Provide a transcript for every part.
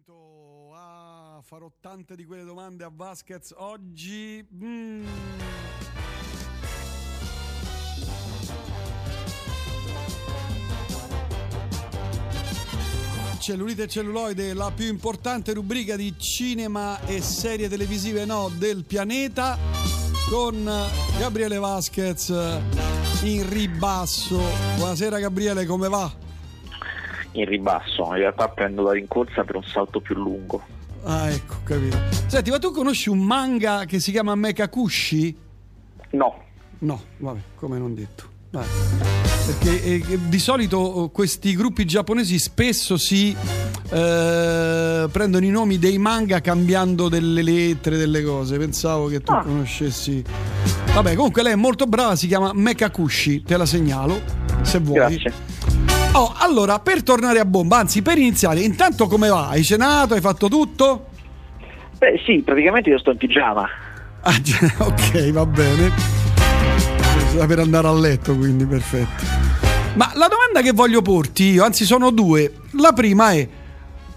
pronto? Ah, farò tante di quelle domande a Vasquez oggi. Mm. Cellulite e celluloide, la più importante rubrica di cinema e serie televisive no del pianeta con Gabriele Vasquez in ribasso. Buonasera Gabriele, come va? In ribasso, in realtà prendo la rincorsa per un salto più lungo. Ah, ecco, capito. Senti, ma tu conosci un manga che si chiama Mekakushi? No, No, vabbè, come non detto. Vai. Perché eh, di solito eh, questi gruppi giapponesi spesso si eh, prendono i nomi dei manga cambiando delle lettere, delle cose. Pensavo che tu Ah. conoscessi. Vabbè, comunque lei è molto brava, si chiama Mekakushi, te la segnalo se vuoi. grazie. Oh, allora, per tornare a bomba, anzi per iniziare, intanto come va? Hai cenato? Hai fatto tutto? Beh sì, praticamente io sto in pigiama. Ah, ok, va bene. Sta per andare a letto, quindi perfetto. Ma la domanda che voglio porti io, anzi sono due. La prima è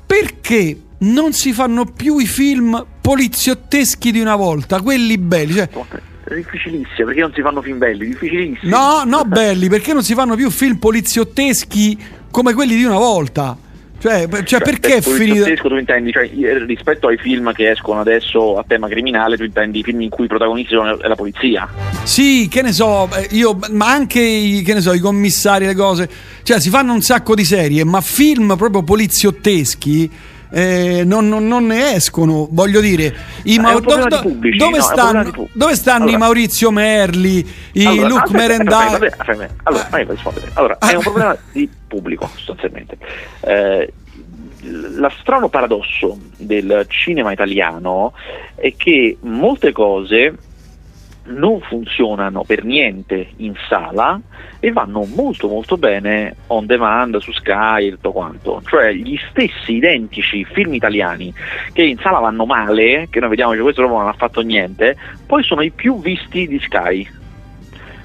perché non si fanno più i film poliziotteschi di una volta, quelli belli? Cioè, È difficilissimo, perché non si fanno film belli, difficilissimo. no, no belli, perché non si fanno più film poliziotteschi come quelli di una volta? Cioè, per- cioè, perché è finito... poliziottesco tu intendi, cioè, eh, rispetto ai film che escono adesso a tema criminale, tu intendi i film in cui i protagonisti sono è la polizia. Sì, che ne so, io, ma anche i, che ne so, i commissari, le cose. Cioè, si fanno un sacco di serie, ma film proprio poliziotteschi eh, non, non- non ne escono. Voglio dire, i Ah, è Mau- un problema do- di pubblici, dove, no, è stanno, dove stanno i Allora. Maurizio Merli, i Allora, Luke Merendai? Allora. Allora, è Ah. un problema di pubblico, sostanzialmente. Eh, la strano paradosso del cinema italiano è che molte cose non funzionano per niente in sala e vanno molto molto bene on demand su Sky e tutto quanto. Cioè gli stessi identici film italiani che in sala vanno male, che noi vediamo che questo non ha fatto niente, poi sono i più visti di Sky.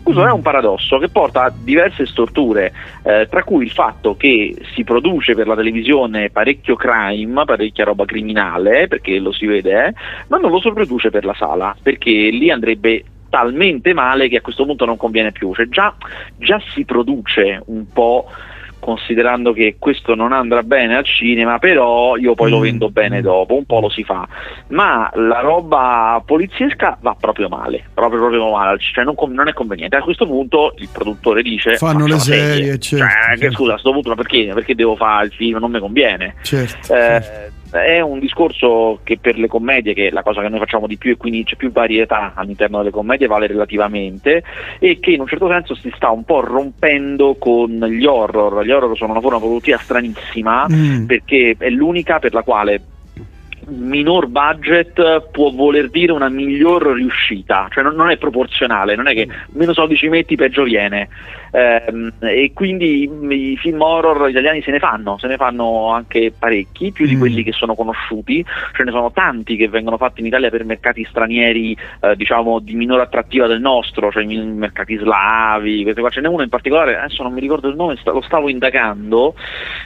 Questo è un paradosso che porta a diverse storture, eh, tra cui il fatto che si produce per la televisione parecchio crime, parecchia roba criminale, perché lo si vede, eh, ma non lo si produce per la sala, perché lì andrebbe talmente male che a questo punto non conviene più. Cioè già, già si produce un po' considerando che questo non andrà bene al cinema, però io poi lo Mm. vendo bene dopo, un po' lo si fa. Ma la roba poliziesca va proprio male, proprio, proprio male, cioè non, non è conveniente. A questo punto il produttore dice: Fanno "Faccio le serie". serie, certo, Cioè, che certo. scusa, a questo punto, ma perché? Perché devo fare il film? Non mi conviene. Certo, Eh, certo. È un discorso che per le commedie, che è la cosa che noi facciamo di più e quindi c'è più varietà all'interno delle commedie, vale relativamente e che in un certo senso si sta un po' rompendo con gli horror. Gli horror sono una forma produttiva stranissima Mm. perché è l'unica per la quale minor budget può voler dire una miglior riuscita, cioè non, non è proporzionale, non è che meno soldi ci metti peggio viene. Ehm, e quindi i film horror italiani se ne fanno, se ne fanno anche parecchi, più di Mm. quelli che sono conosciuti, ce ne sono tanti che vengono fatti in Italia per mercati stranieri eh, diciamo di minore attrattiva del nostro, cioè i mercati slavi, queste qua. ce n'è uno in particolare, adesso non mi ricordo il nome, lo stavo indagando,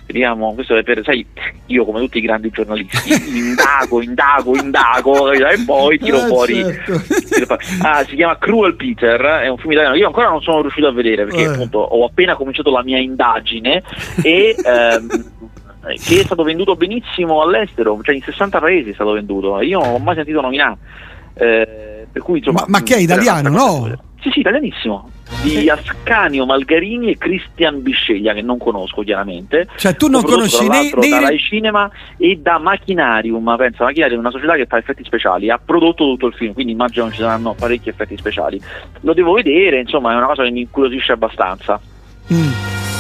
vediamo, questo è per, sai, io come tutti i grandi giornalisti, indago, indago, indago, e poi tiro Eh, fuori. certo. Ah, si chiama Cruel Peter, è un film italiano, io ancora non sono riuscito a vedere perché Eh. appunto ho appena cominciato la mia indagine e ehm, che è stato venduto benissimo all'estero, cioè in 60 paesi è stato venduto, io non ho mai sentito nominare. Eh, per cui, insomma, Ma- ma che è italiano, no? Sì, sì, italianissimo. Di Ascanio Malgarini e Cristian Bisceglia, che non conosco chiaramente. Cioè, tu non conosci né, né da Rai Cinema e da Machinarium. Pensa, Machinarium è una società che fa effetti speciali, ha prodotto tutto il film, quindi immagino ci saranno parecchi effetti speciali. Lo devo vedere, insomma, è una cosa che mi incuriosisce abbastanza. Mm.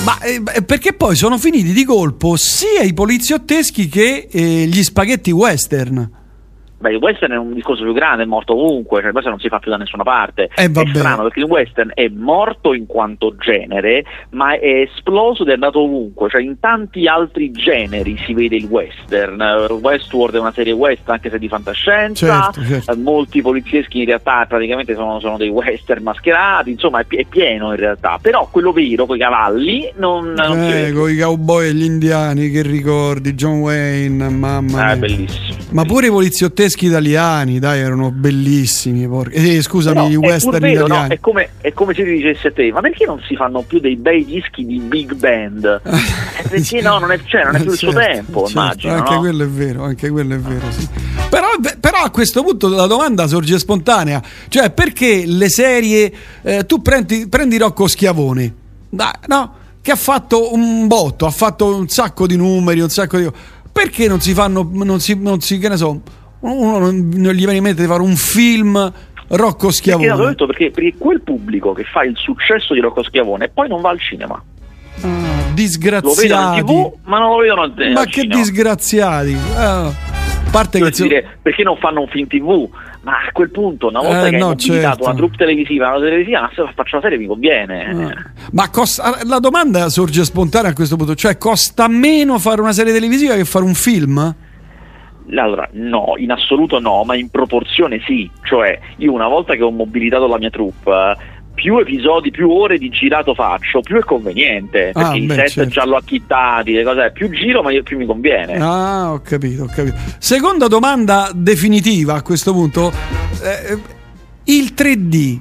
Ma eh, beh, perché poi sono finiti di colpo sia i poliziotteschi che eh, gli spaghetti western. Beh, il western è un discorso più grande, è morto ovunque, cioè il western non si fa più da nessuna parte. Eh, è strano perché il western è morto in quanto genere, ma è esploso ed è andato ovunque, cioè in tanti altri generi si vede il western. Westworld è una serie western anche se di fantascienza, Certo, certo. eh, molti polizieschi in realtà praticamente sono, sono dei western mascherati, insomma è, è pieno in realtà, però quello vero, con i cavalli, non, non si Eh, vede. con i cowboy e gli indiani, che ricordi, John Wayne, mamma Ah, è mia. bellissimo. Ma pure i poliziotteschi italiani, dai, erano bellissimi. porca- Eh, scusami, Però i western vero, no? italiani. È, come, è come se ti dicessi a te, ma perché non si fanno più dei bei dischi di big band? Eh, perché no, non è, cioè, non è più il suo Certo, tempo, certo, immagino. Anche no? quello è vero, anche quello è vero, sì. Però, però a questo punto la domanda sorge spontanea, cioè perché le serie, eh, tu prendi, prendi Rocco Schiavone, dai, no? Che ha fatto un botto, ha fatto un sacco di numeri, un sacco di... Perché non si fanno, non si, non si che ne so, uno non, non gli viene in mente di fare un film Rocco Schiavone? no, perché, perché quel pubblico che fa il successo di Rocco Schiavone poi non va al cinema. Ah, disgraziati. tv, ma non lo vedono al, Ma al che cinema. disgraziati. Ah, a parte che... dire, perché non fanno un film tv? Ma a quel punto, una volta Eh, che no, hai certo. una troupe televisiva, una televisiva, ma se faccio la serie mi conviene. Ah. Ma costa- la domanda sorge spontanea a questo punto, cioè costa meno fare una serie televisiva che fare un film? Allora, no, in assoluto no, ma in proporzione sì. Cioè, io una volta che ho mobilitato la mia troupe, più episodi, più ore di girato faccio, più è conveniente. Ah, Perché i beh, set certo. già l'ho acchittati, le cose, più giro, ma io- più mi conviene. Ah, ho capito, ho capito. Seconda domanda definitiva a questo punto, Eh, il 3D.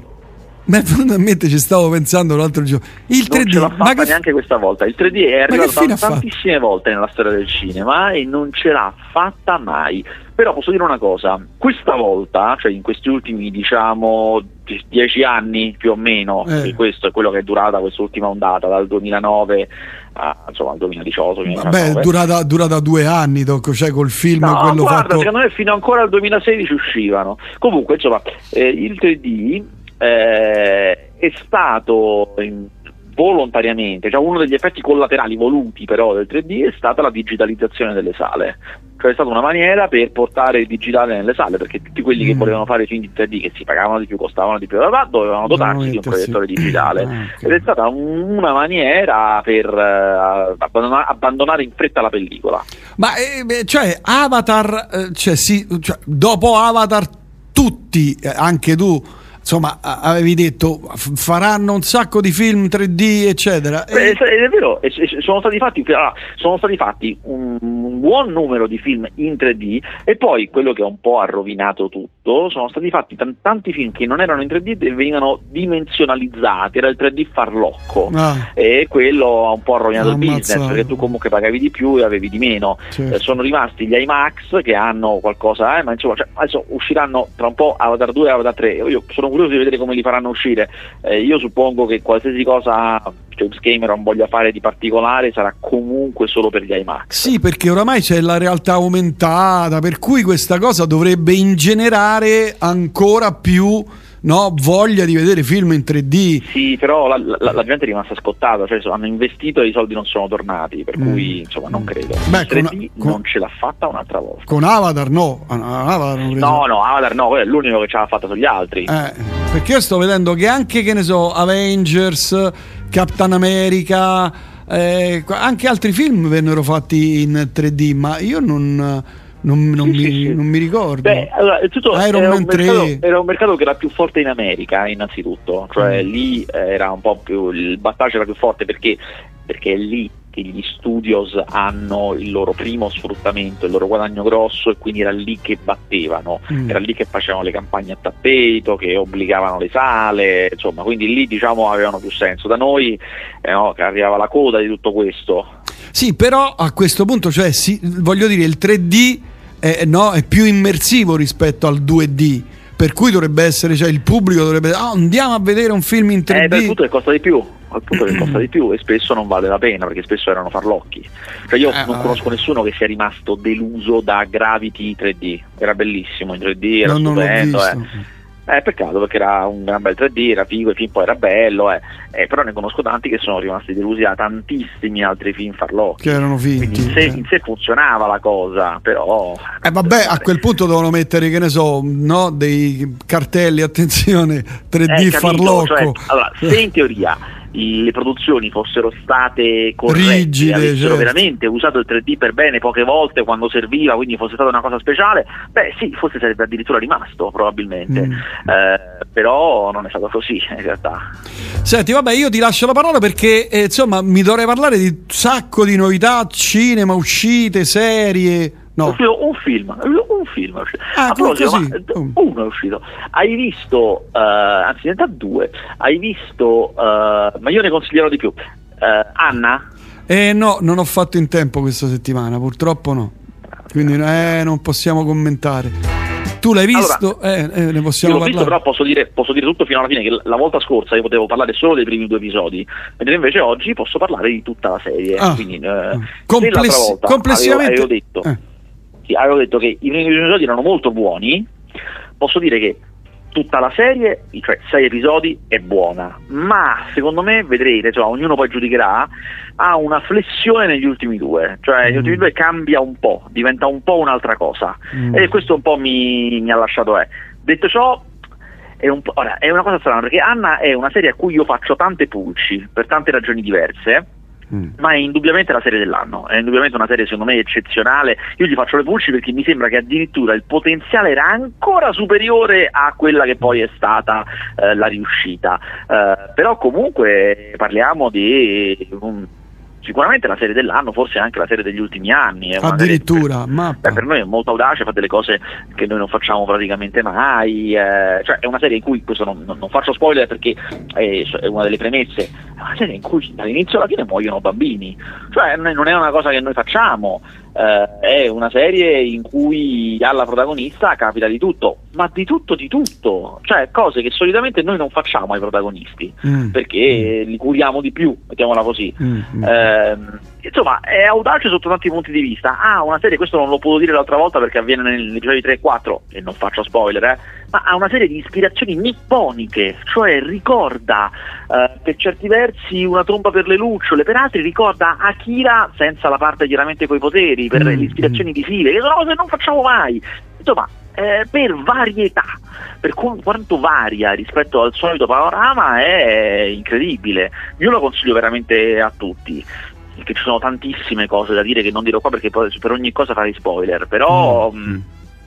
Mi è venuto in mente, ci stavo pensando l'altro giorno. Il non 3D, ce l'ha fatta che- neanche questa volta. Il 3D è arrivato tantissime volte nella storia del cinema e non ce l'ha fatta mai. Però posso dire una cosa, questa volta, cioè in questi ultimi diciamo die- dieci anni più o meno, Eh. questo è quello che è durata quest'ultima ondata dal 2009 a, insomma, al 2018. Vabbè, 2019. è durata, durata due anni, Tocco, cioè col film No, quello guarda, fatto... secondo me fino ancora al 2016 uscivano. Comunque, insomma, eh, il 3D eh, è stato in- volontariamente, cioè uno degli effetti collaterali voluti però del 3D è stata la digitalizzazione delle sale. Cioè è stata una maniera per portare il digitale nelle sale, perché tutti quelli che Mm. volevano fare film in 3D, che si pagavano di più, costavano di più, dovevano dotarsi di un proiettore digitale. Ah, ok. Ed è stata un- una maniera per eh, abbandona- abbandonare in fretta la pellicola. Ma eh, cioè Avatar, eh, cioè, sì, cioè, dopo Avatar tutti, eh, anche tu, insomma, avevi detto faranno un sacco di film 3D, eccetera. Beh, è, vero, sono stati fatti, allora, sono stati fatti un, un buon numero di film in 3D e poi quello che un po' ha rovinato tutto, sono stati fatti tan- tanti film che non erano in 3D e venivano dimensionalizzati, era il 3D farlocco. Ah, E quello ha un po' rovinato il Ammazzato. business perché tu comunque pagavi di più e avevi di meno. certo. Eh, sono rimasti gli IMAX che hanno qualcosa, eh, ma insomma, cioè, adesso usciranno tra un po' Avatar 2 e Avatar 3. Io sono curioso di vedere come li faranno uscire. Eh, io suppongo che qualsiasi cosa James Cameron voglia fare di particolare sarà comunque solo per gli IMAX. Sì, perché oramai c'è la realtà aumentata, per cui questa cosa dovrebbe ingenerare ancora più no, voglia di vedere film in 3D. Sì, però la, la- la gente è rimasta scottata, cioè hanno investito e i soldi non sono tornati, per Mm. cui insomma non credo. Beh, Il 3D con- con- non ce l'ha fatta un'altra volta. Con Avatar no, Avatar No, no, Avatar no, quello è l'unico che ce l'ha fatta sugli altri. Eh, perché io sto vedendo che anche, che ne so, Avengers, Captain America, eh, anche altri film vennero fatti in 3D, ma io non, non- non Sì, mi, sì, non mi ricordo. Beh, allora, era, un mercato, 3. era un mercato che era più forte in America, innanzitutto, cioè Mm. lì eh, era un po' più il battaggio era più forte perché, perché è lì che gli studios hanno il loro primo sfruttamento, il loro guadagno grosso e quindi era lì che battevano, Mm. era lì che facevano le campagne a tappeto, che obbligavano le sale, insomma, quindi lì diciamo avevano più senso. Da noi eh, no, che arrivava la coda di tutto questo. Sì, però a questo punto, cioè, sì, voglio dire, il 3D è, no, è più immersivo rispetto al 2D. Per cui dovrebbe essere, cioè il pubblico dovrebbe ah, andiamo a vedere un film in 3D. Eh, per punto che costa di più, al punto che costa di più e spesso non vale la pena perché spesso erano farlocchi. Cioè io Eh, non vabbè. conosco nessuno che sia rimasto deluso da Gravity 3D, era bellissimo in 3D, era No, stupendo. eh. Eh, peccato perché era un gran bel 3D, era figo, il film poi era bello, eh. Eh, però ne conosco tanti che sono rimasti delusi da tantissimi altri film farlocchi. Che erano finti. In sé, in sé funzionava la cosa, però... Eh vabbè, a quel punto dovevano mettere, che ne so, no, dei cartelli, attenzione, 3D Eh, capito? farlocco. Cioè, allora, se in teoria le produzioni fossero state corrette, Rigide, avessero certo. veramente usato il 3D per bene poche volte quando serviva, quindi fosse stata una cosa speciale, beh sì, forse sarebbe addirittura rimasto probabilmente, Mm. Eh, però non è stato così in realtà. Senti, vabbè, io ti lascio la parola perché eh, insomma mi dovrei parlare di un sacco di novità, cinema, uscite, serie. È No, uscito un film, un film è uscito. Ah, proposito, Mm. uno è uscito. Hai visto, eh, anzi in realtà due, hai visto, eh, ma io ne consiglierò di più, eh, Anna? eh, no, non ho fatto in tempo questa settimana, purtroppo no. Quindi eh, non possiamo commentare. Tu l'hai visto? eh, eh, ne possiamo l'ho visto, parlare. però posso dire, posso dire tutto fino alla fine, che la volta scorsa io potevo parlare solo dei primi due episodi, mentre invece oggi posso parlare di tutta la serie. Ah. Quindi, eh, Ah. volta complessivamente- avevo, avevo detto. Sì, avevo detto che i primi due episodi erano molto buoni, posso dire che tutta la serie, cioè sei episodi, è buona, ma secondo me vedrete, cioè, ognuno poi giudicherà, ha una flessione negli ultimi due, cioè negli Mm. ultimi due cambia un po', diventa un po' un'altra cosa Mm. e questo un po' mi, mi ha lasciato è. Detto ciò, è, un ora, è una cosa strana perché Anna è una serie a cui io faccio tante pulci per tante ragioni diverse. Mm. Ma è indubbiamente la serie dell'anno, è indubbiamente una serie secondo me eccezionale. Io gli faccio le pulci perché mi sembra che addirittura il potenziale era ancora superiore a quella che poi è stata eh, la riuscita. Eh, però comunque parliamo di un- sicuramente la serie dell'anno, forse anche la serie degli ultimi anni. È una serie- Addirittura, mappa. Beh, per noi è molto audace, fa delle cose che noi non facciamo praticamente mai, eh, cioè è una serie in cui, questo non, non- non faccio spoiler perché è, è una delle premesse, è una serie in cui dall'inizio alla fine muoiono bambini, cioè non è- non è una cosa che noi facciamo, eh, è una serie in cui alla protagonista capita di tutto, ma di tutto di tutto, cioè cose che solitamente noi non facciamo ai protagonisti, Mm. perché li curiamo di più, mettiamola così. Mm, mm. Ehm, insomma, è audace sotto tanti punti di vista. Ha una serie, questo non lo potevo dire l'altra volta perché avviene negli episodi 3 e 4, e non faccio spoiler, eh, ma ha una serie di ispirazioni nipponiche, cioè ricorda eh, per certi versi una tromba per le lucciole, per altri ricorda Akira senza la parte chiaramente coi poteri, per Mm, le ispirazioni visive, che sono cose che non facciamo mai. Insomma, eh, per varietà, per qu- quanto varia rispetto al solito panorama è incredibile. Io lo consiglio veramente a tutti. Perché ci sono tantissime cose da dire che non dirò qua perché poi per ogni cosa farei spoiler, però Mm, mh, mm.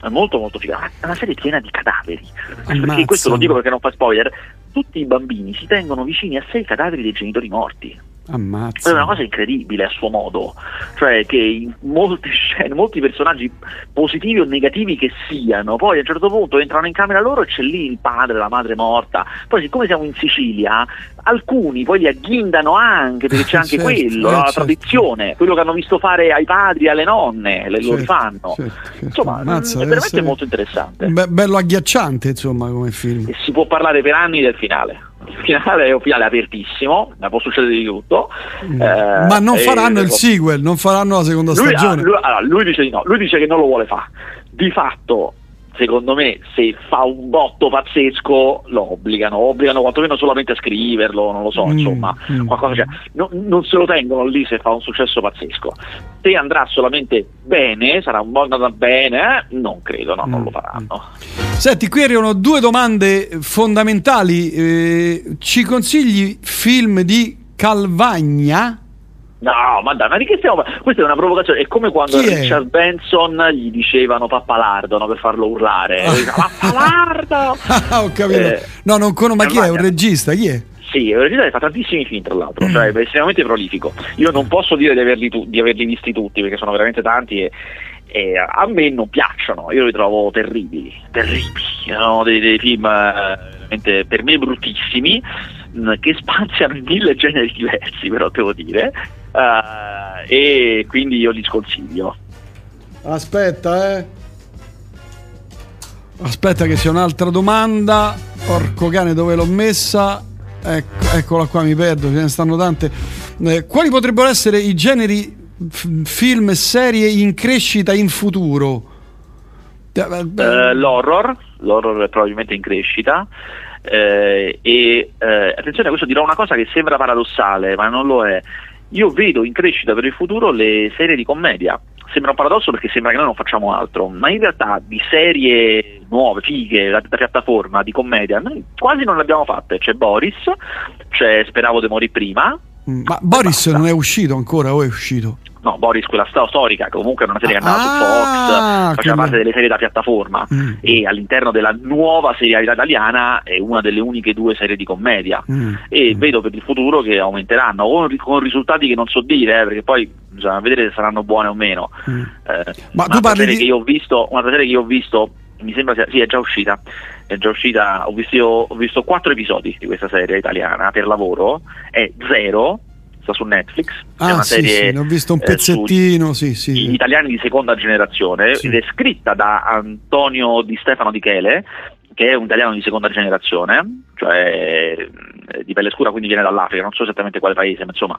è molto molto figa. È una serie piena di cadaveri. Ammazza. Perché questo lo dico perché non fa spoiler. Tutti i bambini si tengono vicini a sé i cadaveri dei genitori morti. Ammazza. È una cosa incredibile a suo modo, cioè che in molte scene, molti personaggi positivi o negativi che siano, poi a un certo punto entrano in camera loro e c'è lì il padre, la madre morta. Poi siccome siamo in Sicilia, alcuni poi li agghindano anche, perché c'è anche Certo, quello, eh, la certo. tradizione, quello che hanno visto fare ai padri e alle nonne, le, lo Certo, rifanno. certo, certo. Insomma, Ammazza, è veramente molto interessante. Be- bello agghiacciante, insomma, come film. E si può parlare per anni del finale. Il finale è un finale apertissimo, ma può succedere di tutto. Mm. Eh, Ma non e- faranno il sequel, non faranno la seconda lui, ah, stagione. lui- allora, lui dice di no, lui dice che non lo vuole fare. Di fatto, secondo me, se fa un botto pazzesco lo obbligano, obbligano quantomeno solamente a scriverlo, non lo so, Mm, insomma, mm. qualcosa c'è. No- non se lo tengono lì se fa un successo pazzesco. Se andrà solamente bene, sarà un po' andata bene, eh? non credo, no, non Mm, lo faranno. Senti, qui arrivano due domande fondamentali. Eh, ci consigli film di Calvagna? No, ma dai, ma di che stiamo parlando? Questa è una provocazione, è come quando Chi a è? Richard Benson gli dicevano pappalardo no, per farlo urlare. Diceva, pappalardo! Ah, ho capito. Eh, no, non conosco. Ma chi è? Un regista? Chi è? Sì, è un regista che fa tantissimi film, tra Mm. l'altro, cioè è estremamente prolifico. Io non posso dire di averli, tu- di averli visti tutti, perché sono veramente tanti e, e a me non piacciono, io li trovo terribili, terribili. Sono dei, dei film eh, veramente per me bruttissimi, mh, che spaziano in mille generi diversi, però devo dire, e quindi io li sconsiglio. Aspetta, eh. Aspetta che c'è un'altra domanda. Porco cane, dove l'ho messa? Ecco, eccola qua, mi perdo, ce ne stanno tante. Eh, quali potrebbero essere i generi f- film e serie in crescita in futuro? Uh, l'horror, l'horror è probabilmente in crescita. Eh, e eh, attenzione, questo dirò una cosa che sembra paradossale, ma non lo è. Io vedo in crescita per il futuro le serie di commedia. Sembra un paradosso perché sembra che noi non facciamo altro, ma in realtà di serie nuove, fighe, da, da piattaforma, di commedia, noi quasi non le abbiamo fatte. C'è Boris, c'è Speravo di morire prima. Ma Boris non è uscito ancora o è uscito? no, Boris, quella storica, che comunque è una serie che è nata ah, su Fox, faceva parte delle serie da piattaforma mm. e all'interno della nuova serialità italiana è una delle uniche due serie di commedia mm. e mm. vedo per il futuro che aumenteranno con, con risultati che non so dire, eh, perché poi bisogna vedere se saranno buone o meno. Mm. Eh, Ma tu parli di... che io ho visto, una serie che io ho visto mi sembra sia, sì, è già uscita. È già uscita, ho visto, ho visto quattro episodi di questa serie italiana per lavoro, è zero, sta su Netflix. Ah, è una sì, serie, sì, ho visto un pezzettino, eh, sì, sì. Italiani di seconda generazione sì. ed è scritta da Antonio Di Stefano Di Chele, che è un italiano di seconda generazione, cioè eh, di pelle scura, quindi viene dall'Africa, non so esattamente quale paese, ma insomma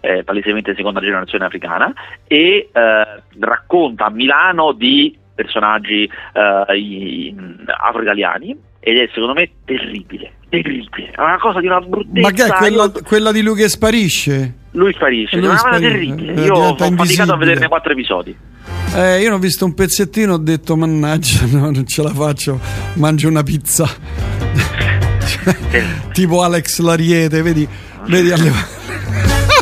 è palesemente seconda generazione africana, e eh, racconta a Milano di personaggi eh, afro-italiani ed è secondo me terribile, terribile, è una cosa di una bruttezza. Ma che è quella, quella di lui che sparisce? Lui sparisce, lui è una cosa terribile. Eh, io ho faticato a vederne quattro episodi. Eh, io ne ho visto un pezzettino, ho detto mannaggia, no, non ce la faccio, mangio una pizza. tipo Alex Lariete, vedi, vedi alle...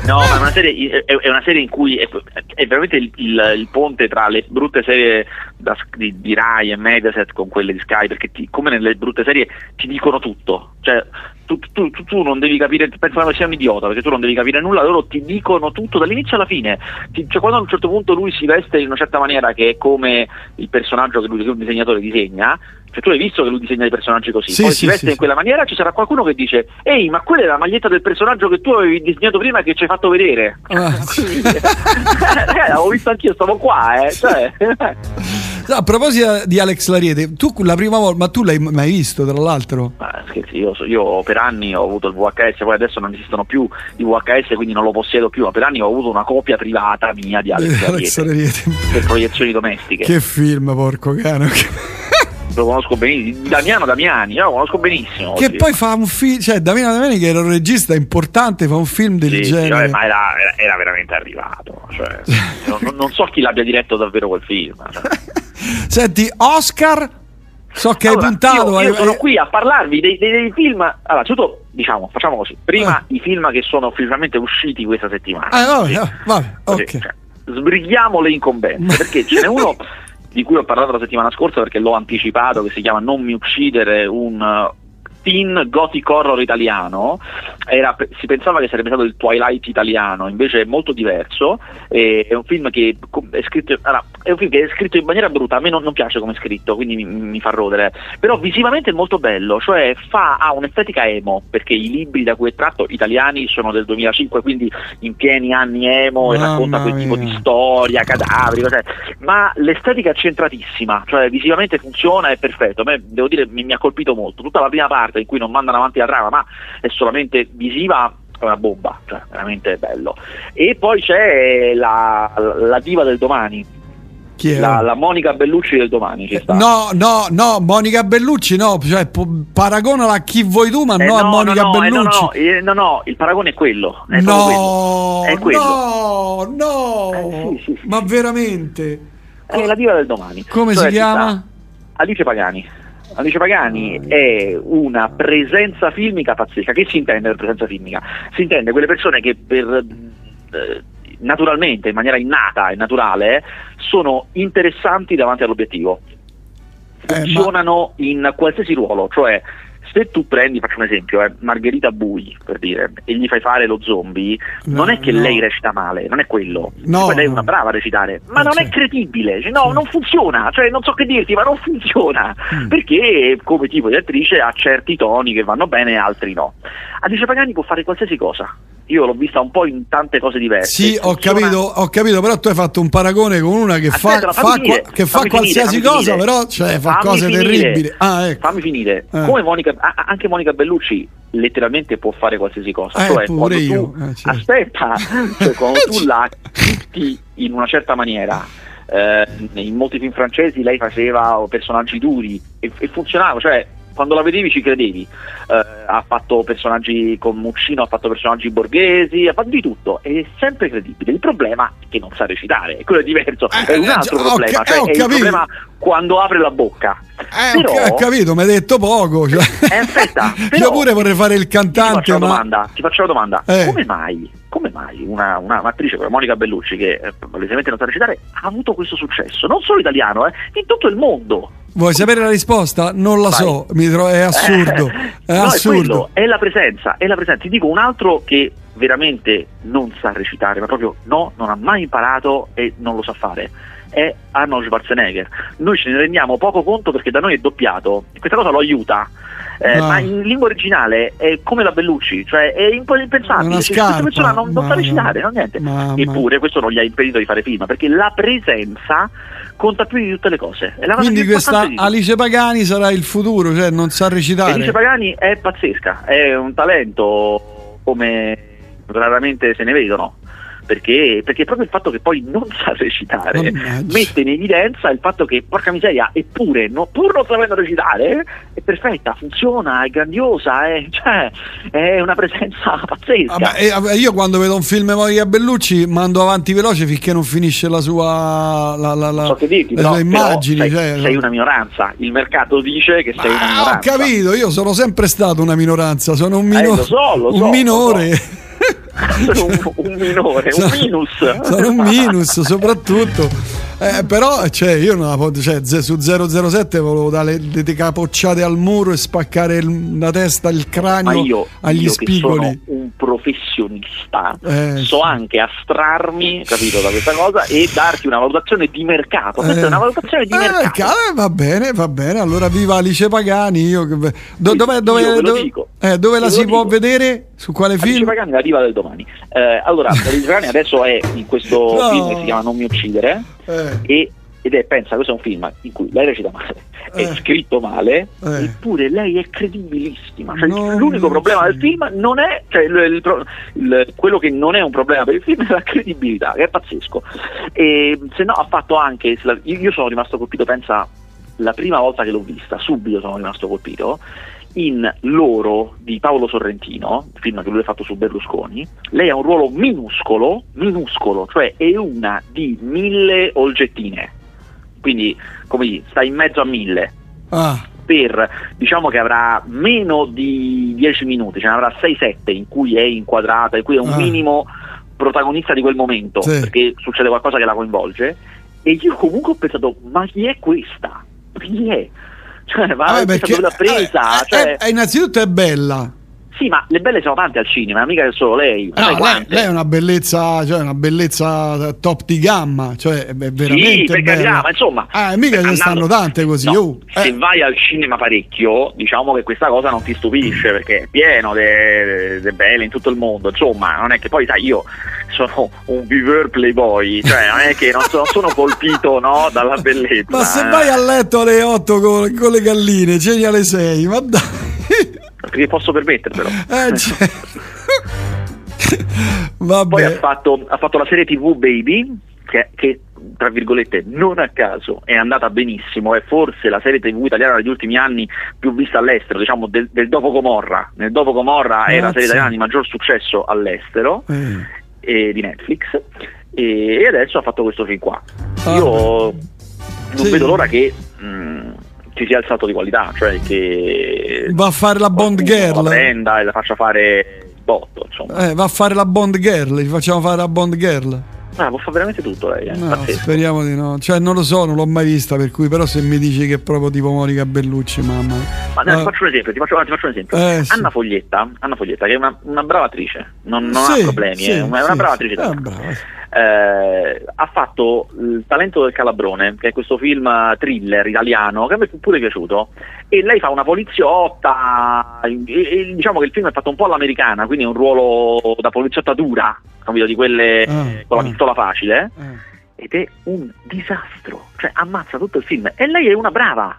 No, ma è una serie, è una serie in cui è, è veramente il, il, il, ponte tra le brutte serie da, di, di, Rai e Mediaset con quelle di Sky, perché ti, come nelle brutte serie ti dicono tutto. Cioè, tu, tu, tu, tu, non devi capire, pensano che sia un idiota perché tu non devi capire nulla, loro ti dicono tutto dall'inizio alla fine. Ti, cioè, quando a un certo punto lui si veste in una certa maniera che è come il personaggio che lui, che un disegnatore disegna, cioè tu hai visto che lui disegna i personaggi così, sì, poi sì, si veste sì, in quella maniera, ci sarà qualcuno che dice ehi ma quella è la maglietta del personaggio che tu avevi disegnato prima e che ci hai fatto vedere. Ah, eh, l'avevo visto anch'io, stavo qua, eh. Cioè. A proposito di Alex Lariete, tu la prima volta, ma tu l'hai mai visto tra l'altro? Ma scherzi, io, io, per anni ho avuto il VHS, poi adesso non esistono più i VHS, quindi non lo possiedo più, ma per anni ho avuto una copia privata mia di Alex, Alex Lariete, per proiezioni domestiche. Che film, porco cane lo conosco benissimo, Damiano Damiani, io lo conosco benissimo. Che sì. poi fa un film, cioè Damiano Damiani che era un regista importante, fa un film del sì, genere. Sì, ma era, era, era, veramente arrivato, cioè, non, non, so chi l'abbia diretto davvero quel film. Cioè. Senti, Oscar, so che allora, hai puntato. Io, io hai... sono qui a parlarvi dei, dei, dei film, allora, tutto, diciamo, facciamo così, prima eh. i film che sono ufficialmente usciti questa settimana. Ah, vabbè, sì. vabbè, okay. cioè, sbrighiamo le incombenze, perché ce n'è uno di cui ho parlato la settimana scorsa perché l'ho anticipato, che si chiama Non mi uccidere, un teen gothic horror italiano, era, si pensava che sarebbe stato il Twilight italiano, invece è molto diverso, è un film che è scritto, è un film che è scritto in maniera brutta, a me non, non piace come è scritto, quindi mi, mi, fa rodere, però visivamente è molto bello, cioè fa, ha un'estetica emo, perché i libri da cui è tratto italiani sono del 2005, quindi in pieni anni emo e racconta quel tipo di storia, cadaveri, cos'è. ma l'estetica è centratissima, cioè visivamente funziona, è perfetto, a me devo dire mi, mi ha colpito molto, tutta la prima parte in cui non mandano avanti la trama, ma è solamente visiva è una bomba, cioè veramente bello. E poi c'è la, la diva del domani? La, la, Monica Bellucci del domani ci sta. No, no, no, Monica Bellucci no, cioè paragonala a chi vuoi tu, ma eh, no, a Monica no, Bellucci. Eh, no, no, no, il paragone è quello. È no, quello. È quello. no, no, eh, sì, sì, sì, ma veramente. È la diva del domani. Come cioè, si chiama? Alice Pagani. Alice Pagani è una presenza filmica pazzesca. Che si intende per presenza filmica? Si intende quelle persone che per eh, naturalmente, in maniera innata e naturale, sono interessanti davanti all'obiettivo. Funzionano eh, ma... in qualsiasi ruolo, cioè se tu prendi, faccio un esempio, eh, Margherita Bui per dire, e gli fai fare lo zombie, no, non è che no. lei recita male, non è quello. No, Poi lei è una brava a recitare, ma non certo. è credibile, cioè, no, non funziona, cioè non so che dirti, ma non funziona, mm. perché come tipo di attrice ha certi toni che vanno bene e altri no. Alice Pagani può fare qualsiasi cosa io l'ho vista un po' in tante cose diverse. Sì, ho capito, ho capito, però tu hai fatto un paragone con una che Aspetta, fa, fa, finire, che fa qualsiasi finire, cosa, però cioè, fa cose finire, terribili. Ah, ecco. Fammi finire. Eh. Come Monica, anche Monica Bellucci letteralmente può fare qualsiasi cosa. Eh, cioè, quando tu, eh, certo. Aspetta, cioè, quando tu la chitti in una certa maniera eh, in molti film francesi lei faceva personaggi duri e, e funzionava, cioè quando la vedevi ci credevi. Eh, ha fatto personaggi con Muccino, ha fatto personaggi borghesi, ha fatto di tutto, è sempre credibile. Il problema è che non sa recitare, quello è diverso, Eh, è un eh, altro ho problema, ca- cioè ho è il problema quando apre la bocca. Eh, Però- ho capito, mi hai detto poco. Cioè. Eh, aspetta, Io però- pure vorrei fare il Io ti cantante, faccio ma... domanda, ti faccio la domanda. Eh. come mai, come mai una, una un'attrice come Monica Bellucci, che eh, palesemente non sa recitare, ha avuto questo successo? Non solo italiano, eh, in tutto il mondo. Vuoi sapere la risposta? Non la Vai. so, mi tro- è assurdo. È no, assurdo. È, quello, è la presenza, è la presenza. Ti dico un altro che veramente non sa recitare, ma proprio no, non ha mai imparato e non lo sa fare. È Arnold Schwarzenegger. Noi ce ne rendiamo poco conto perché da noi è doppiato questa cosa lo aiuta. Eh, Ah. Ma in lingua originale è come la Bellucci, cioè è imp- impensabile. Una Cioè, questa persona non, non sa recitare, non niente. ma- ma- Eppure questo non gli ha impedito di fare film, perché la presenza conta più di tutte le cose. È la cosa Quindi questa. Alice Pagani sarà il futuro, cioè non sa recitare. Felice Pagani è pazzesca, è un talento come raramente se ne vedono. Perché, perché proprio il fatto che poi non sa recitare Mannaggia. mette in evidenza il fatto che, porca miseria, eppure, no- pur non sapendo recitare, è perfetta, funziona, è grandiosa, è, cioè, è una presenza pazzesca. Vabbè, eh, vabbè, io quando vedo un film di Monica Bellucci mando avanti veloce finché non finisce la sua la, la, la- so che dirti, le sue immagini. sei, cioè, sei una minoranza, il mercato dice che sei una Ah, ho minoranza. capito, io sono sempre stato una minoranza, sono un, Eh, mino- lo so, lo un so, lo minore. Sono un, un minore, un Sono- minus. Sono un minus, soprattutto. Eh, però, cioè, io non cioè, su 007 volevo dare le, le capocciate al muro e spaccare il- la testa, il cranio io, agli io che sono spigoli. un professionista, Eh, so anche astrarmi, capito, da questa cosa e darti una valutazione di mercato. Questa Eh. è una valutazione di Eh, mercato. ca- eh, va bene, va bene. Allora, viva Alice Pagani. Io, do- Sì, dove, dove- dico. eh, dove la si può dico. vedere? Su quale Alice film? Pagani, la diva del domani. Eh, allora, Alice Pagani adesso è in questo No. film che si chiama Non mi uccidere Eh, e- ed è, pensa, questo è un film in cui lei recita male, Eh. è scritto male, Eh. eppure lei è credibilissima. Cioè, l'unico problema del film non è, cioè, il- il il- quello che non è un problema per il film è la credibilità, che è pazzesco. E se no ha fatto anche, io sono rimasto colpito, pensa, la prima volta che l'ho vista, subito sono rimasto colpito, in Loro di Paolo Sorrentino, film che lui ha fatto su Berlusconi, lei ha un ruolo minuscolo, minuscolo, cioè è una di mille olgettine, quindi come dire, sta in mezzo a mille, ah, per diciamo che avrà meno di 10 minuti, ce ne avrà 6-7 in cui è inquadrata, in cui è un Ah. minimo protagonista di quel momento, Sì. perché succede qualcosa che la coinvolge, e io comunque ho pensato, ma chi è questa? Chi è? Cioè, ma vabbè, questa dove l'ha presa? eh, Cioè, eh, innanzitutto è bella. Sì, ma le belle sono tante al cinema, mica è solo lei. No, lei, lei è una bellezza, cioè una bellezza top di gamma, cioè è veramente sì, per carità, ma insomma. Ah, mica ce ne stanno tante così. No, oh, Se eh. vai al cinema parecchio, diciamo che questa cosa non ti stupisce perché è pieno di belle in tutto il mondo. Insomma, non è che poi, sai, io sono un viveur playboy, cioè non è che non sono, sono colpito no, dalla bellezza. Ma se eh. vai a letto alle 8 con, con le galline, ceni alle 6, ma dai. Perché posso permettermelo. Eh, certo. Vabbè. Poi ha fatto, ha fatto la serie TV Baby, che, che, tra virgolette non a caso è andata benissimo, è forse la serie TV italiana degli ultimi anni più vista all'estero, diciamo del, del dopo Comorra. Nel dopo Comorra è la Mazza. serie italiana di maggior successo all'estero Eh. e di Netflix e, e adesso ha fatto questo film qua. Ah, Io non Sì. vedo l'ora che mh, ci sia il salto di qualità, cioè che Va a fare la Bond Girl. la prenda e la faccia fare il botto, insomma. Eh, va a fare la Bond Girl, gli facciamo fare la Bond Girl. Ah, può fare veramente tutto lei, eh? No, speriamo di no. Cioè, non lo so, non l'ho mai vista, per cui però se mi dici che è proprio tipo Monica Bellucci, mamma. Ma dai, Ah, ti faccio un esempio, ti faccio, ti faccio un esempio. Eh, sì. Anna Foglietta, Anna Foglietta, che è una, una brava attrice, non, non sì, ha problemi, sì, è una, è una sì, brava sì. attrice. Ah, brava. Eh, ha fatto Il talento del calabrone, che è questo film eh, thriller italiano che a me è pure piaciuto. E lei fa una poliziotta. E, e diciamo che il film è fatto un po' all'americana, quindi è un ruolo da poliziotta dura, capito, di quelle Ah, con la ah. Pistola facile. Eh. Ed è un disastro, cioè ammazza tutto il film. E lei è una brava.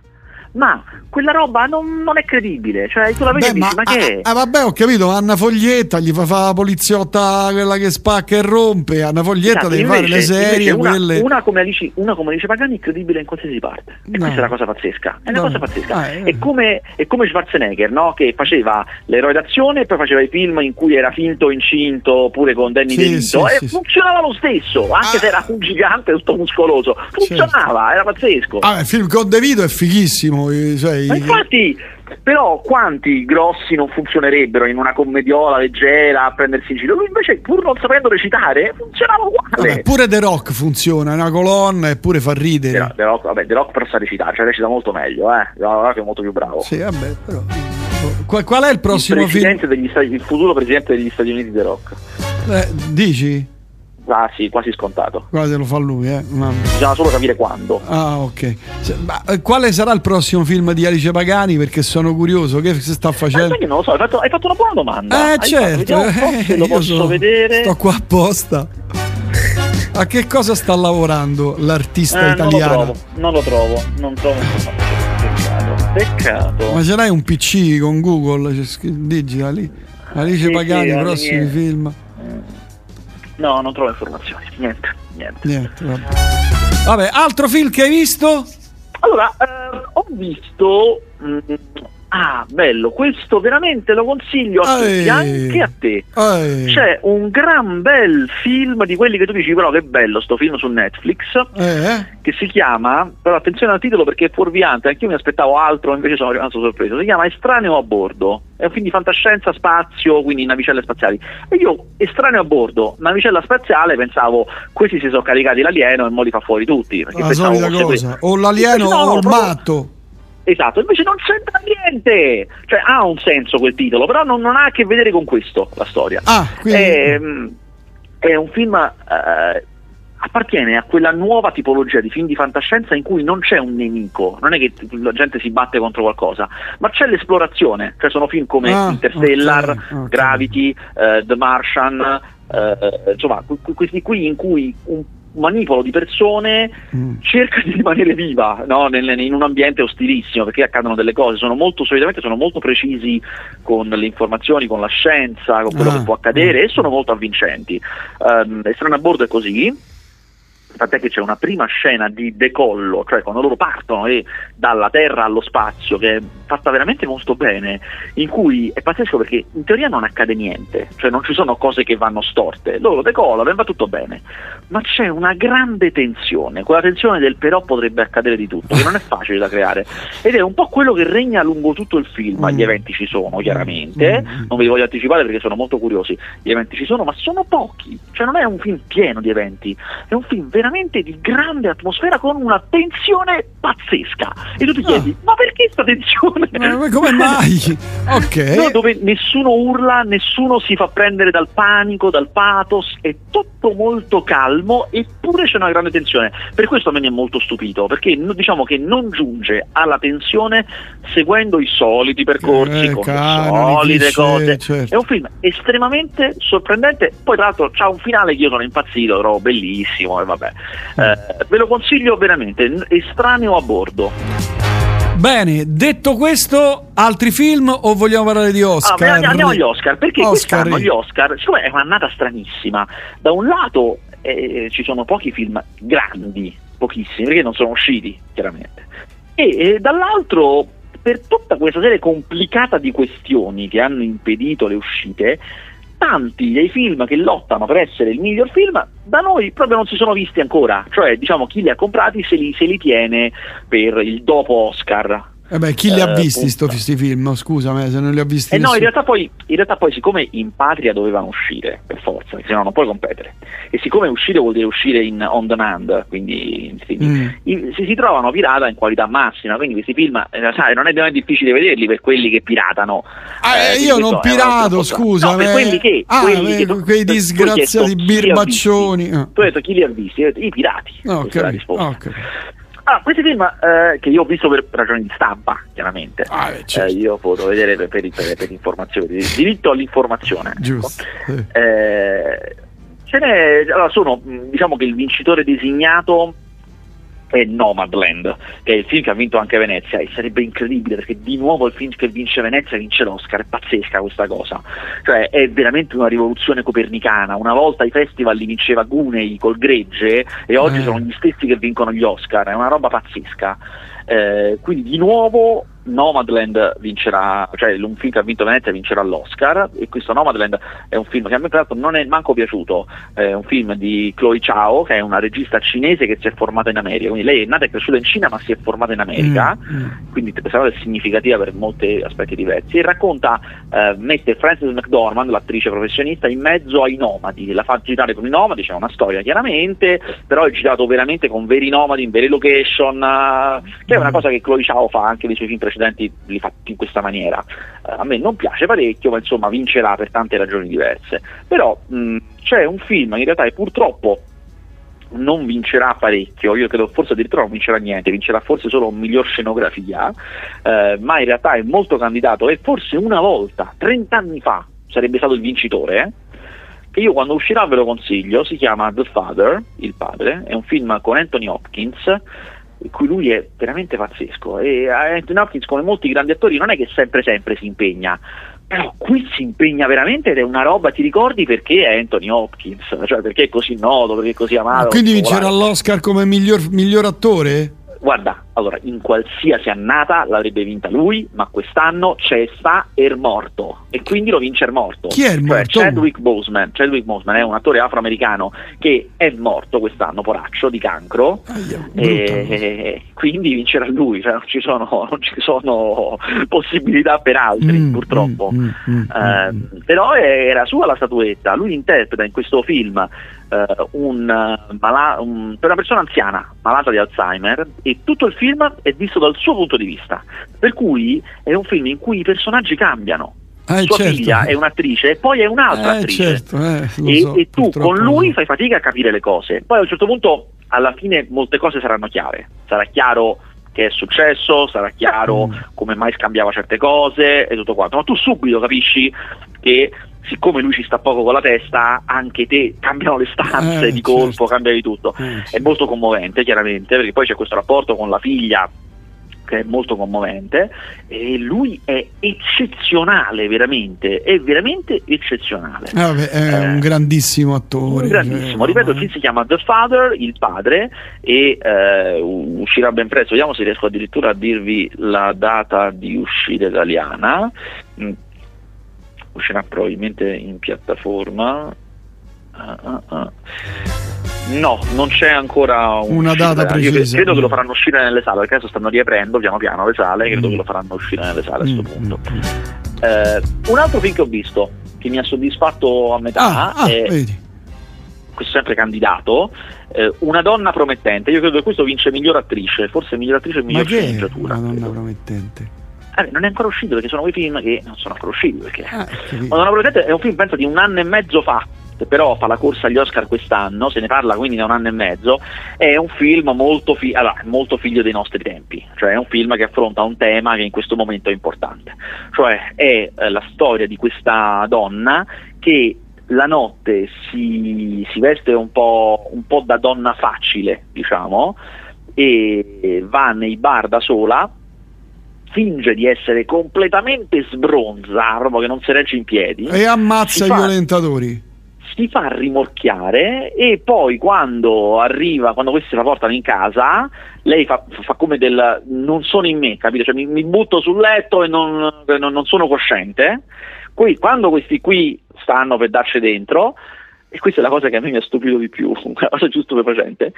Ma quella roba non, non, è credibile. Cioè, tu la vedi Beh, e dici, ma, ma che è? Ah, vabbè, ho capito, Anna Foglietta gli fa fare la poliziotta quella che spacca e rompe. Anna Foglietta esatto, deve invece, fare le serie, una, quelle... una, come Alice, una come Alice Pagani è credibile in qualsiasi parte. E no. questa è la cosa pazzesca. È una no. cosa pazzesca. Ah, è, è, come, è, come, Schwarzenegger, no? Che faceva l'eroe d'azione e poi faceva i film in cui era finto incinto pure con Danny sì, DeVito. Sì, e sì, funzionava lo stesso, anche ah. se era un gigante tutto muscoloso. Funzionava, certo. era pazzesco. Ah, il film con DeVito è fighissimo. Cioè, ma infatti però quanti grossi non funzionerebbero in una commediola leggera a prendersi in giro? Lui invece, pur non sapendo recitare, funzionava uguale. Vabbè, pure The Rock funziona, è una colonna eppure fa ridere. The Rock, vabbè, The Rock però sa recitare, cioè recita molto meglio, eh. The Rock è molto più bravo. Sì, vabbè, però. Qual, qual è il prossimo il film? Stati, il futuro presidente degli Stati Uniti, The Rock. Eh, dici? Ah sì, quasi scontato. Quasi lo fa lui, eh. No. Bisogna solo capire quando. Ah, ok. Ma, eh, quale sarà il prossimo film di Alice Pagani? Perché sono curioso, che si sta facendo? Ma non lo so, hai fatto, hai fatto una buona domanda. Eh, hai certo. Fatto, eh, lo posso so, vedere. Sto qua apposta. A che cosa sta lavorando l'artista eh, italiano? Non lo trovo, non lo trovo, non trovo Peccato, peccato. Ma ce l'hai un PC con Google? Digita lì. Alice sì, Pagani, sì, prossimi film. No, non trovo informazioni. Niente, niente. niente vabbè. vabbè. altro film che hai visto? Allora, eh, ho visto mh, mm, Ah, bello, questo veramente lo consiglio a tutti, anche a te. Ehi. C'è un gran bel film di quelli che tu dici, però che bello sto film su Netflix, eh. che si chiama, però attenzione al titolo perché è fuorviante, anche io mi aspettavo altro, invece sono rimasto sorpreso, si chiama Estraneo a bordo, è un film di fantascienza, spazio, quindi navicelle spaziali. E io, estraneo a bordo, navicella spaziale, pensavo, questi si sono caricati l'alieno e mo li fa fuori tutti. La solita cosa, o l'alieno no, o il matto. Esatto, invece non c'entra niente, cioè ha un senso quel titolo, però non, non ha a che vedere con questo la storia. Ah, quindi... è, è, un film, eh, appartiene a quella nuova tipologia di film di fantascienza in cui non c'è un nemico, non è che la gente si batte contro qualcosa, ma c'è l'esplorazione, cioè sono film come ah, Interstellar, okay, okay. Gravity, uh, The Martian, uh, insomma questi qui in cui un manipolo di persone mm. cerca di rimanere viva no? nel, in un ambiente ostilissimo perché accadono delle cose sono molto solitamente sono molto precisi con le informazioni con la scienza con quello ah, che può accadere ah. e sono molto avvincenti um, Estrano a bordo è così tant'è che c'è una prima scena di decollo, cioè quando loro partono e dalla Terra allo spazio, che è fatta veramente molto bene, in cui è pazzesco perché in teoria non accade niente, cioè non ci sono cose che vanno storte, loro decollano e va tutto bene, ma c'è una grande tensione, quella tensione del però potrebbe accadere di tutto, che non è facile da creare, ed è un po' quello che regna lungo tutto il film, mm. gli eventi ci sono chiaramente, mm. non ve li voglio anticipare perché sono molto curiosi, gli eventi ci sono, ma sono pochi, cioè non è un film pieno di eventi, è un film veramente di grande atmosfera con una tensione pazzesca. E tu ti ah. chiedi, ma perché questa tensione? Ma come mai? ok. No, dove nessuno urla, nessuno si fa prendere dal panico, dal pathos, è tutto molto calmo eppure c'è una grande tensione. Per questo a me mi è molto stupito, perché diciamo che non giunge alla tensione seguendo i soliti percorsi, eh, con canoni, solite cliché, cose. Certo. È un film estremamente sorprendente, poi tra l'altro c'ha un finale che io sono impazzito, trovo bellissimo e vabbè. Eh, ve lo consiglio veramente, estraneo a bordo. Bene, detto questo, altri film o vogliamo parlare di Oscar? Ah, andiamo agli Oscar, perché Oscar. quest'anno gli Oscar, siccome è un'annata stranissima, da un lato eh, ci sono pochi film grandi, pochissimi, perché non sono usciti, chiaramente, e eh, dall'altro per tutta questa serie complicata di questioni che hanno impedito le uscite, tanti dei film che lottano per essere il miglior film da noi proprio non si sono visti ancora, cioè diciamo chi li ha comprati se li, se li tiene per il dopo Oscar. Eh beh, chi li ha eh, visti questi film? Scusa me se non li ha visti. Eh no, in realtà, poi, in realtà, poi, siccome in patria dovevano uscire per forza, perché sennò non puoi competere, e siccome uscire vuol dire uscire in on demand, quindi, quindi mm. in, si, si trovano pirata in qualità massima, quindi questi film eh, sai, non, è, non, è, difficile vederli per quelli che piratano. Ah, eh, io non pirato, scusa. No, per quelli che. Ah, quelli che tu, quei disgraziati birbaccioni. Ah. Tu hai detto chi li ha visti? I pirati. Okay. Okay. Ah, questi film eh, che io ho visto per ragioni di stampa, chiaramente. Ah, eh, certo. eh, io potuto vedere per, per, per, per informazione, diritto all'informazione. Ecco. Giusto. Ecco. Ce n'è, allora sono, diciamo che il vincitore designato è Nomadland, che è il film che ha vinto anche Venezia e sarebbe incredibile perché di nuovo il film che vince Venezia vince l'Oscar, è pazzesca questa cosa, cioè è veramente una rivoluzione copernicana, una volta ai festival li vinceva Gunei col gregge e oggi Eh. sono gli stessi che vincono gli Oscar, è una roba pazzesca. Eh, quindi di nuovo Nomadland vincerà, cioè un film che ha vinto Venezia vincerà l'Oscar e questo Nomadland è un film che a me tra l'altro non è manco piaciuto, è un film di Chloe Chao che è una regista cinese che si è formata in America, quindi lei è nata e cresciuta in Cina ma si è formata in America, Mm, mm. quindi questa cosa è significativa per molti aspetti diversi. E racconta, eh, mette Frances McDormand, l'attrice professionista, in mezzo ai nomadi, la fa girare con i nomadi, c'è una storia chiaramente, però è girato veramente con veri nomadi, in vere location, eh, che è una cosa che Chloe Chao fa anche nei suoi film precedenti, li fa in questa maniera. Eh, a me non piace parecchio, ma insomma vincerà per tante ragioni diverse. Però mh, c'è un film che in realtà è purtroppo non vincerà parecchio, io credo forse addirittura non vincerà niente, vincerà forse solo miglior scenografia, eh, ma in realtà è molto candidato e forse una volta, 30 anni fa, sarebbe stato il vincitore, eh, che io quando uscirà ve lo consiglio, si chiama The Father, il padre, è un film con Anthony Hopkins, in cui lui è veramente pazzesco e Anthony Hopkins come molti grandi attori non è che sempre sempre si impegna però qui si impegna veramente ed è una roba, ti ricordi perché è Anthony Hopkins, cioè perché è così noto, perché è così amato. Ma quindi vincerà l'Oscar come miglior, miglior attore? Guarda, allora, in qualsiasi annata l'avrebbe vinta lui, ma quest'anno c'è sta er morto e quindi lo vince er morto. Chi è il Cioè, morto? Chadwick Boseman, Chadwick Boseman è un attore afroamericano che è morto quest'anno, poraccio, di cancro. Aia, E brutta. quindi vincerà lui, cioè non ci sono, non ci sono possibilità per altri, Mm, purtroppo. mm, mm, mm. però era sua la statuetta, lui interpreta in questo film eh, un, eh, un- per una persona anziana malata di Alzheimer e tutto il film è visto dal suo punto di vista, per cui è un film in cui i personaggi cambiano. Eh, Sua certo. figlia è un'attrice e poi è un'altra Eh, attrice certo, eh, e, so, e tu con lui fai fatica a capire le cose. Poi a un certo punto, alla fine, molte cose saranno chiare. Sarà chiaro che è successo, sarà chiaro Mm. come mai scambiava certe cose e tutto quanto. Ma tu subito capisci che siccome lui ci sta poco con la testa, anche te cambiano le stanze Eh, di colpo, certo. cambia di tutto. Eh, È molto commovente, chiaramente, perché poi c'è questo rapporto con la figlia che è molto commovente e lui è eccezionale veramente, è veramente eccezionale. eh, vabbè, è Eh, un grandissimo attore. Un grandissimo, cioè, ripeto, il film si chiama The Father, il padre, e eh, uscirà ben presto. Vediamo se riesco addirittura a dirvi la data di uscita italiana. Mm. Uscirà probabilmente in piattaforma. Ah, ah, ah. No, non c'è ancora Una uscita data italiana. Io precisa. credo che lo Mm. faranno uscire nelle sale, perché adesso stanno riaprendo piano piano le sale, credo Mm. che lo faranno uscire nelle sale a Mm, questo punto. mm, mm. Eh, un altro film che ho visto che mi ha soddisfatto a metà Ah, ah, è vedi. questo sempre candidato, eh, una donna promettente. Io credo che questo vince miglior attrice, forse miglior attrice e miglior sceneggiatura. una donna credo. promettente? Beh, non è ancora uscito perché sono quei film che non sono ancora usciti. Perché... Ah, Promettente è un film penso di un anno e mezzo fa, che però fa la corsa agli Oscar quest'anno, se ne parla quindi da un anno e mezzo. È un film molto, fi- allora, molto figlio dei nostri tempi, cioè è un film che affronta un tema che in questo momento è importante, cioè è eh, la storia di questa donna che la notte si, si veste un po', un po' da donna facile, diciamo, e va nei bar da sola, finge di essere completamente sbronza, proprio che non si regge in piedi. E ammazza i fa- violentatori. si fa rimorchiare e poi quando arriva, quando questi la portano in casa, lei fa, fa come del non sono in me, capito? Cioè, mi, mi butto sul letto e non, non- non sono cosciente. Poi quando questi qui stanno per darci dentro, e questa è la cosa che a me mi ha stupito di più, una cosa giusto stupefacente,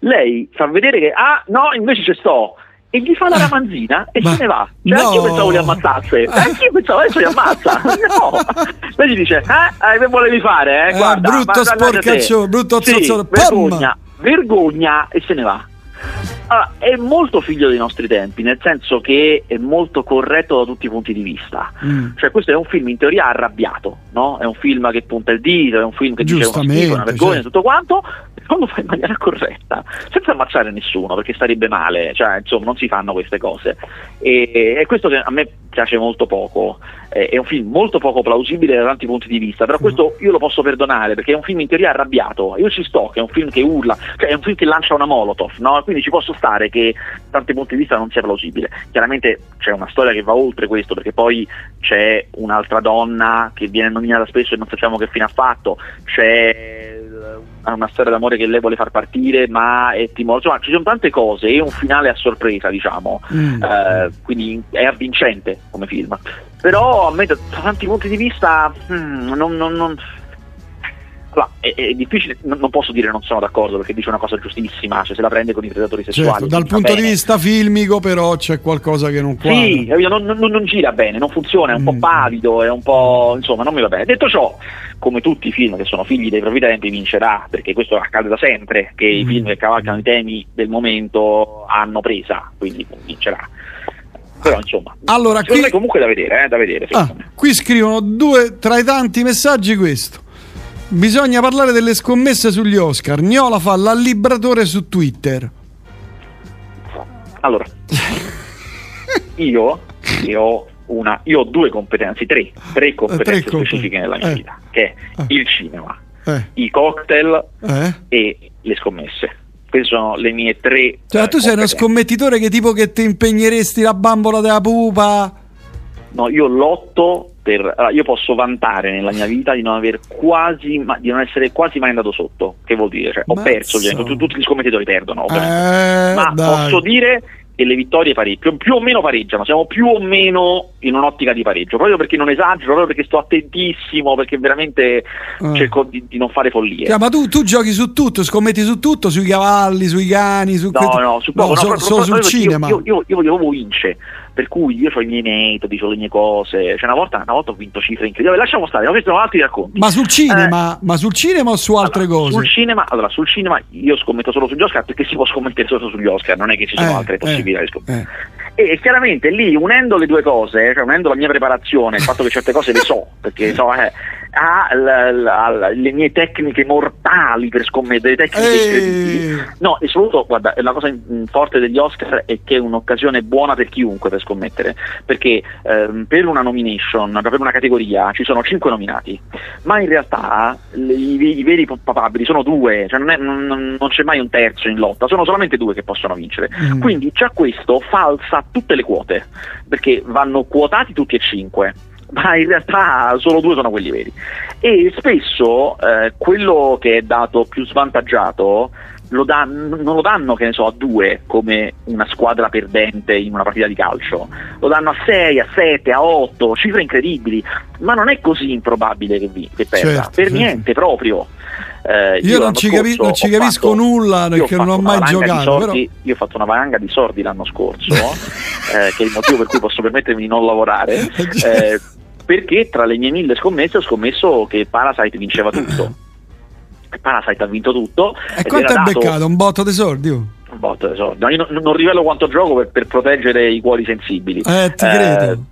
lei fa vedere che, ah no, invece ci sto, e gli fa la ramanzina e Ma- se ne va. Cioè, no. anche io pensavo li ammazzasse, anche io pensavo adesso li ammazza. No, lei gli dice, eh, eh, che volevi fare? Eh? Eh, Guarda, brutto ma guarda te." sporcaccione, brutto Sì, zozzolo. vergogna, vergogna e se ne va. Allora, è molto figlio dei nostri tempi, nel senso che è molto corretto da tutti i punti di vista. Mm. Cioè, questo è un film in teoria arrabbiato, no? È un film che punta il dito, è un film che dice una Giustamente, schifo, una vergogna, certo. tutto quanto, non lo fai in maniera corretta, senza ammazzare nessuno, perché starebbe male, cioè insomma non si fanno queste cose. E, e questo che a me piace molto poco, eh, è un film molto poco plausibile da tanti punti di vista, però questo io lo posso perdonare perché è un film in teoria arrabbiato, io ci sto, che è un film che urla, cioè è un film che lancia una molotov, no? quindi ci posso stare che da tanti punti di vista non sia plausibile. Chiaramente c'è una storia che va oltre questo, perché poi c'è un'altra donna che viene nominata spesso e non sappiamo che fine ha fatto, c'è una storia d'amore che lei vuole far partire, ma è timorosa. Insomma, ci sono tante cose e un finale a sorpresa, diciamo. Mm. Eh, quindi è avvincente come film. Però a me da, tanti punti di vista hmm, non, non, non allora, è, è, difficile, non, posso dire non sono d'accordo perché dice una cosa giustissima, cioè se la prende con i predatori sessuali. Certo, dal punto bene. di vista filmico però c'è qualcosa che non quadra. Sì, non, non, non gira bene, non funziona, è un mm. po' pavido, è un po'... insomma non mi va bene. Detto ciò, come tutti i film che sono figli dei propri tempi vincerà, perché questo accade da sempre, che mm. i film che cavalcano i temi del momento hanno presa, quindi vincerà però insomma allora, qui... comunque da vedere, eh, da vedere ah, qui scrivono due tra i tanti messaggi questo Bisogna parlare delle scommesse sugli Oscar. Gnola fa l'allibratore su Twitter. Allora, io, io, ho una, io ho due competenze, tre, tre competenze tre specifiche nella mia eh. vita, che è eh. il cinema, eh. i cocktail eh. e le scommesse. Queste sono le mie tre. Cioè, tu sei uno scommettitore che tipo che ti impegneresti la bambola della pupa? No, io lotto per, allora, io posso vantare nella mia vita di non aver quasi ma, di non essere quasi mai andato sotto che vuol dire? Cioè, ho perso ovviamente, tutti gli scommettitori perdono eh, ma dai. posso dire che le vittorie pareggiano, più o meno pareggiano, siamo più o meno in un'ottica di pareggio, proprio perché non esagero, proprio perché sto attentissimo, perché veramente uh. cerco di, di, non fare follie. Cioè, ma tu, tu, giochi su tutto, scommetti su tutto, sui cavalli, sui cani, su No, que... no, su poco, no, no, solo, sul cinema. Io, io, io voglio proprio vince per cui io ho i miei metodi, ho le mie cose. Cioè, una volta, una volta ho vinto cifre incredibili. Lasciamo stare, questi sono altri racconti. Ma sul cinema, eh, ma sul cinema o su altre allora, cose? Sul cinema, allora, sul cinema io scommetto solo sugli Oscar perché si può scommettere solo sugli Oscar, non è che ci sono eh, altre possibilità eh, di scommettere. E chiaramente lì, unendo le due cose, cioè unendo la mia preparazione, il fatto che certe cose le so, perché so, eh, ha le mie tecniche mortali per scommettere, tecniche incredibili. No, e soprattutto, guarda, la cosa forte degli Oscar è che è un'occasione buona per chiunque per scommettere, perché ehm, per una nomination, per una categoria, ci sono cinque nominati, ma in realtà le, i, i, veri papabili sono due, cioè non, è, non, non, c'è mai un terzo in lotta, sono solamente due che possono vincere. Mm. Quindi già questo falsa tutte le quote, perché vanno quotati tutti e cinque ma in realtà solo due sono quelli veri. E spesso eh, quello che è dato più svantaggiato lo danno, non lo danno, che ne so, a due come una squadra perdente in una partita di calcio, lo danno a 6, a 7, a 8, cifre incredibili, ma non è così improbabile che, vi, che perda, certo, per certo. niente proprio. Eh, io, io non, ci, capi- non ci, capisco fatto, nulla perché non ho mai giocato. Sordi, però... Io ho fatto una valanga di sordi l'anno scorso, eh, che è il motivo per cui posso permettermi di non lavorare. Eh, perché tra le mie mille scommesse ho scommesso che Parasite vinceva tutto. Parasite ha vinto tutto. E quanto dato... beccato? Un botto di soldi? Un botto di soldi. No, io non, non, rivelo quanto gioco per, per, proteggere i cuori sensibili. Eh, ti credo.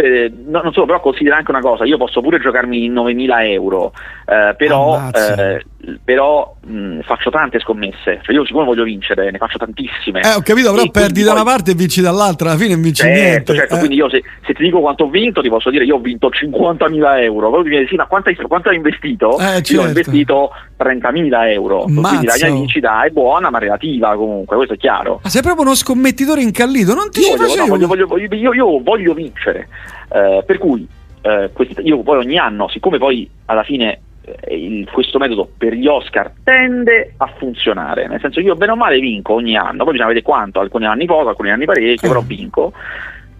Eh, no, non solo, però considera anche una cosa, io posso pure giocarmi 9.000 euro, eh, però, eh, però mh, faccio tante scommesse, cioè io siccome voglio vincere, ne faccio tantissime. Eh, ho capito, però perdi da una parte e vinci dall'altra, alla fine non vinci certo, niente. Certo, eh. quindi io se, se, ti dico quanto ho vinto, ti posso dire io ho vinto 50.000 euro, poi mi viene sì, ma quanto hai, quanto hai investito? Certo. Io ho certo. investito 30.000 euro, Mazzo. quindi la mia vincita è buona ma relativa comunque, questo è chiaro. Ma sei proprio uno scommettitore incallito, non ti io voglio, no, voglio, voglio, io, io voglio vincere. Eh, per cui eh, questi, io poi ogni anno, siccome poi alla fine eh, il, questo metodo per gli Oscar tende a funzionare, nel senso io bene o male vinco ogni anno, poi bisogna vedere quanto, alcuni anni poco, alcuni anni parecchio, però vinco.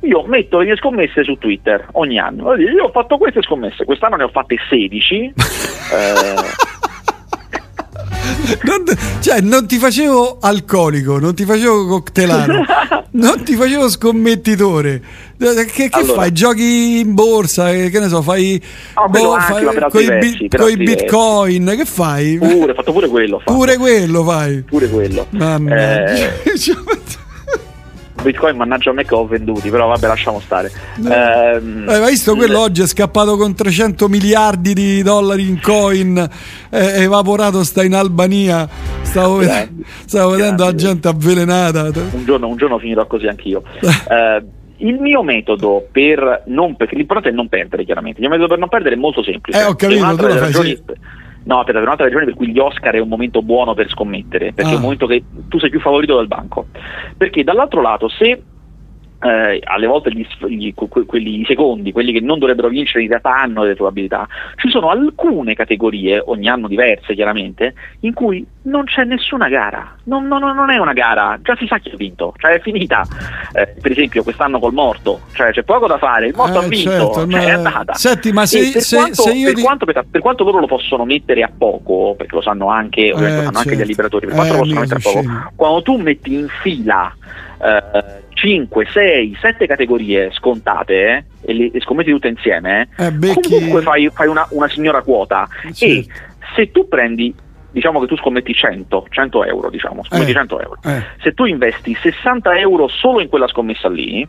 Io metto le mie scommesse su Twitter ogni anno. Io ho fatto queste scommesse, quest'anno ne ho fatte 16. eh, non, cioè, non ti facevo alcolico, non ti facevo coctelaro, non ti facevo scommettitore. Che, che allora, fai? Giochi in borsa? Che, che ne so, fai, no, boh, con i bitcoin? Che fai? Pure, fatto pure quello. Fatto. Pure quello fai. Pure quello. Mamma eh, Bitcoin mannaggia me che ho venduti, però vabbè lasciamo stare. No. Eh, hai visto quello oggi è scappato con 300 miliardi di dollari in coin, è evaporato, sta in Albania, Stavo, ved- stavo vedendo la gente avvelenata. Un giorno, un giorno finirò così anch'io. eh, il mio metodo per non perché l'importante è non perdere, chiaramente. Il mio metodo per non perdere è molto semplice. Eh, ho capito, ragioni- sì. No, aspetta, per un'altra ragione per cui gli Oscar è un momento buono per scommettere, perché è Ah. un momento che tu sei più favorito del banco. Perché dall'altro lato, se eh, alle volte gli, gli- que- quelli i secondi, quelli che non dovrebbero vincere in realtà hanno delle probabilità, ci sono alcune categorie, ogni anno diverse chiaramente, in cui non c'è nessuna gara, non, non- non è una gara, già si sa chi ha vinto, cioè è finita. Eh, per esempio quest'anno col morto, cioè c'è poco da fare, il morto Eh, ha vinto, certo, cioè, ma- è andata. Senti, ma se- per, se- quanto, se per ti- quanto- per quanto loro lo possono mettere a poco, perché lo sanno anche, ovviamente lo sanno anche certo. gli liberatori, per Eh, quanto lo possono mica mettere a poco, quando tu metti in fila 5, 6, 7 categorie scontate eh, e le scommetti tutte insieme, eh, Eh, becchi- comunque fai, fai una, una signora quota. Certo. E se tu prendi, diciamo che tu scommetti 100, 100 euro, diciamo, scommetti Eh, 100 euro. eh. Se tu investi 60 euro solo in quella scommessa lì,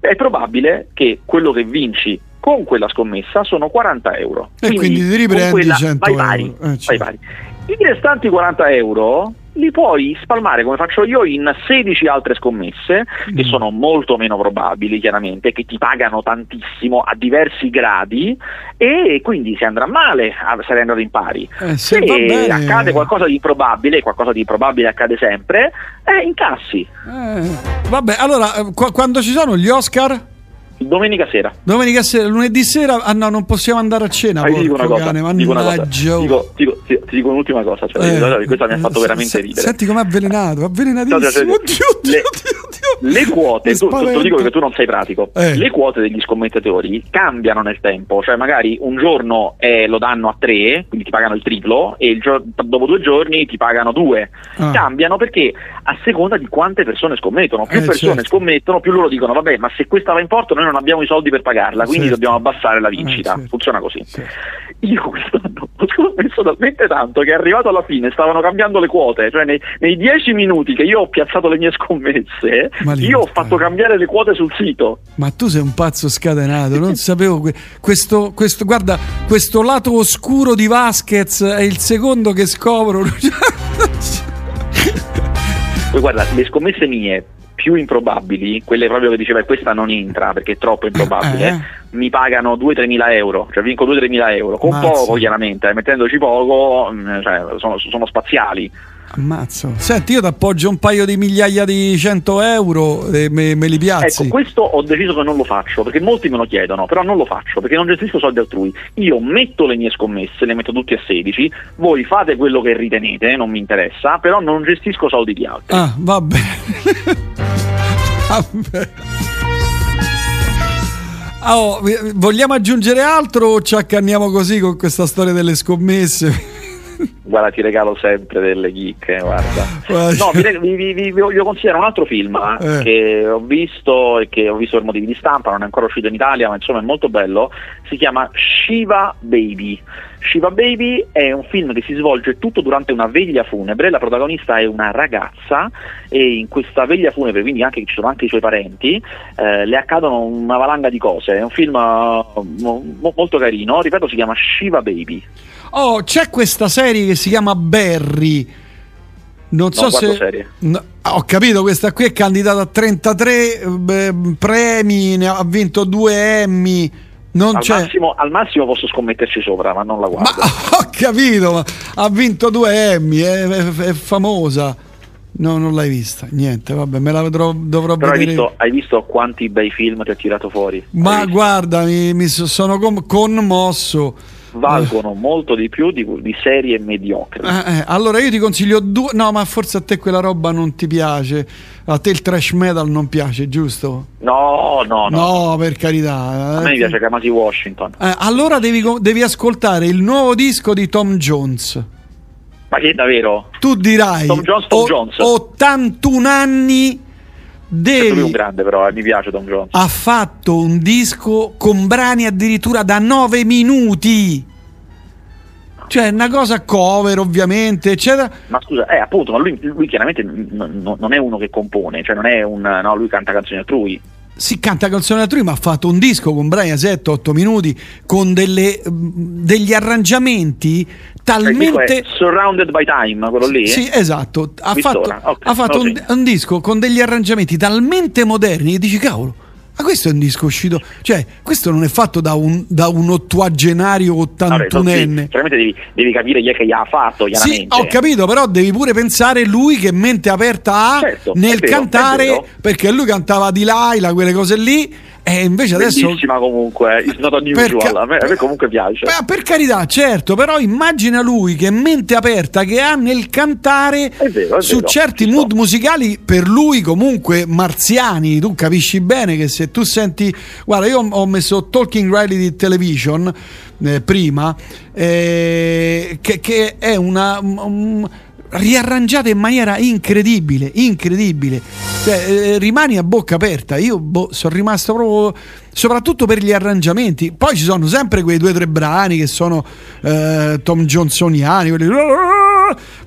è probabile che quello che vinci con quella scommessa sono 40 euro. E quindi ti con riprendi quella 100 vai euro. pari, Eh, vai certo. pari. I restanti 40 euro li puoi spalmare come faccio io in 16 altre scommesse che Mm. sono molto meno probabili chiaramente, che ti pagano tantissimo a diversi gradi e quindi se andrà male ah, sarai andato in pari. Eh, se bene- accade qualcosa di improbabile, qualcosa di improbabile accade sempre, eh, incassi. Eh, vabbè, allora, eh, qua- quando ci sono gli Oscar? Domenica sera. Domenica sera, lunedì sera, ah no, non possiamo andare a cena. Ah, ti dico una cosa, cane, dico una cosa. mannaggia. oh. Dico- dico- ti, ti dico un'ultima cosa, cioè, Eh, questa mi ha fatto veramente se- ridere. Senti com'è avvelenato, avvelenatissimo. No, cioè, oddio, oddio, le- oddio. Le quote, tu, tu- te lo spavento. dico perché tu non sei pratico, Eh. le quote degli scommettatori cambiano nel tempo, cioè magari un giorno eh, lo danno a tre, quindi ti pagano il triplo, e il gio- dopo due giorni ti pagano due. Ah. Cambiano perché a seconda di quante persone scommettono, più Eh, persone certo. scommettono, più loro dicono vabbè ma se questa va in porto noi non abbiamo i soldi per pagarla, quindi Certo. dobbiamo abbassare la vincita, Eh, certo. funziona così. Certo. Io quest'anno ho scommesso talmente tanto che è arrivato alla fine, stavano cambiando le quote, cioè nei, nei dieci minuti che io ho piazzato le mie scommesse, io ho fatto eh. cambiare le quote sul sito. Ma tu sei un pazzo scatenato, non sapevo que- questo, questo, guarda, questo lato oscuro di Vasquez è il secondo che scopro. Poi guarda, le scommesse mie più improbabili, quelle proprio che diceva questa non entra perché è troppo improbabile, Eh. mi pagano 2-3 mila euro, cioè vinco 2-3 mila euro, con Mazza. poco chiaramente, eh, mettendoci poco, mm, cioè, sono, sono spaziali. Ammazzo. Senti, io ti appoggio un paio di migliaia di 100 euro e me, me li piazzi. Ecco, questo ho deciso che non lo faccio, perché molti me lo chiedono, però non lo faccio, perché non gestisco soldi altrui. Io metto le mie scommesse, le metto tutti a 16, voi fate quello che ritenete, non mi interessa, però non gestisco soldi di altri. Ah, va bene. Va bene. Ah, oh, vogliamo aggiungere altro o ci accanniamo così con questa storia delle scommesse? Guarda, ti regalo sempre delle chicche, guarda. Guarda. No, vi, vi, vi, vi- voglio consigliare un altro film eh, Eh. che ho visto e che ho visto per motivi di stampa, non è ancora uscito in Italia, ma insomma è molto bello. Si chiama Shiva Baby. Shiva Baby è un film che si svolge tutto durante una veglia funebre. La protagonista è una ragazza e in questa veglia funebre, quindi anche, ci sono anche i suoi parenti, eh, le accadono una valanga di cose. È un film eh, mo- mo- molto carino, ripeto, si chiama Shiva Baby. Oh, c'è questa serie che si chiama Barry. Non so guardo se. serie. No, ah, ho capito, questa qui è candidata a 33 eh, premi, ne ha vinto due Emmy. Non Al c'è. massimo, al massimo posso scommetterci sopra, ma non la Ma guardo. ho capito, ma ha vinto due Emmy, è, è- è famosa. No, non l'hai vista. Niente, vabbè, me la vedrò, dovrò Però hai vedere. visto, hai visto quanti bei film ti ha tirato fuori? Hai Ma guarda, mi, mi so- sono com- conmosso. Valgono molto di più di, di serie mediocri. Eh, eh, allora io ti consiglio due. No, ma forse a te quella roba non ti piace. A te il trash metal non piace, giusto? No, no, no. No, per carità. A me piace Kamasi Washington. Eh, allora devi, devi ascoltare il nuovo disco di Tom Jones. Ma che davvero? Tu dirai Tom Jones, Tom Jones. 81 anni È proprio un devi grande però, eh, mi piace Tom Jones. ha fatto un disco con brani addirittura da 9 minuti. Cioè, una cosa cover, ovviamente, eccetera. Ma scusa, eh, appunto, ma lui, lui chiaramente n- n- non è uno che compone, cioè non è un... no, lui canta canzoni altrui. Si canta canzoni altrui, ma ha fatto un disco con Brian 7-8 minuti con delle, degli arrangiamenti talmente. Surrounded by Time, quello lì? Sì, esatto. Ha fatto, okay, ha fatto un, un, disco con degli arrangiamenti talmente moderni che dici, cavolo ma questo è un disco uscito, cioè questo non è fatto da un, da un ottuagenario ottantunenne. Chiaramente devi, devi, capire chi è che gli ha fatto, Sì, ho capito, però devi pure pensare lui che mente aperta ha certo, nel vero, cantare, perché lui cantava di Laila, quelle cose lì e invece adesso. Bellissima comunque, it's not unusual. Per, a, me, a me comunque piace. Beh, per carità, certo, però immagina lui che mente aperta che ha nel cantare è vero, è su vero, certi mood musicali per lui comunque marziani. Tu capisci bene che se tu senti. Guarda, io ho messo Talking Reality Television eh, prima, eh, che, che, è una. Um, riarrangiata in maniera incredibile, incredibile. Cioè, eh, rimani a bocca aperta. Io boh, sono rimasto proprio. Soprattutto per gli arrangiamenti. Poi ci sono sempre quei due o tre brani che sono eh, Tom Johnsoniani. Quelli,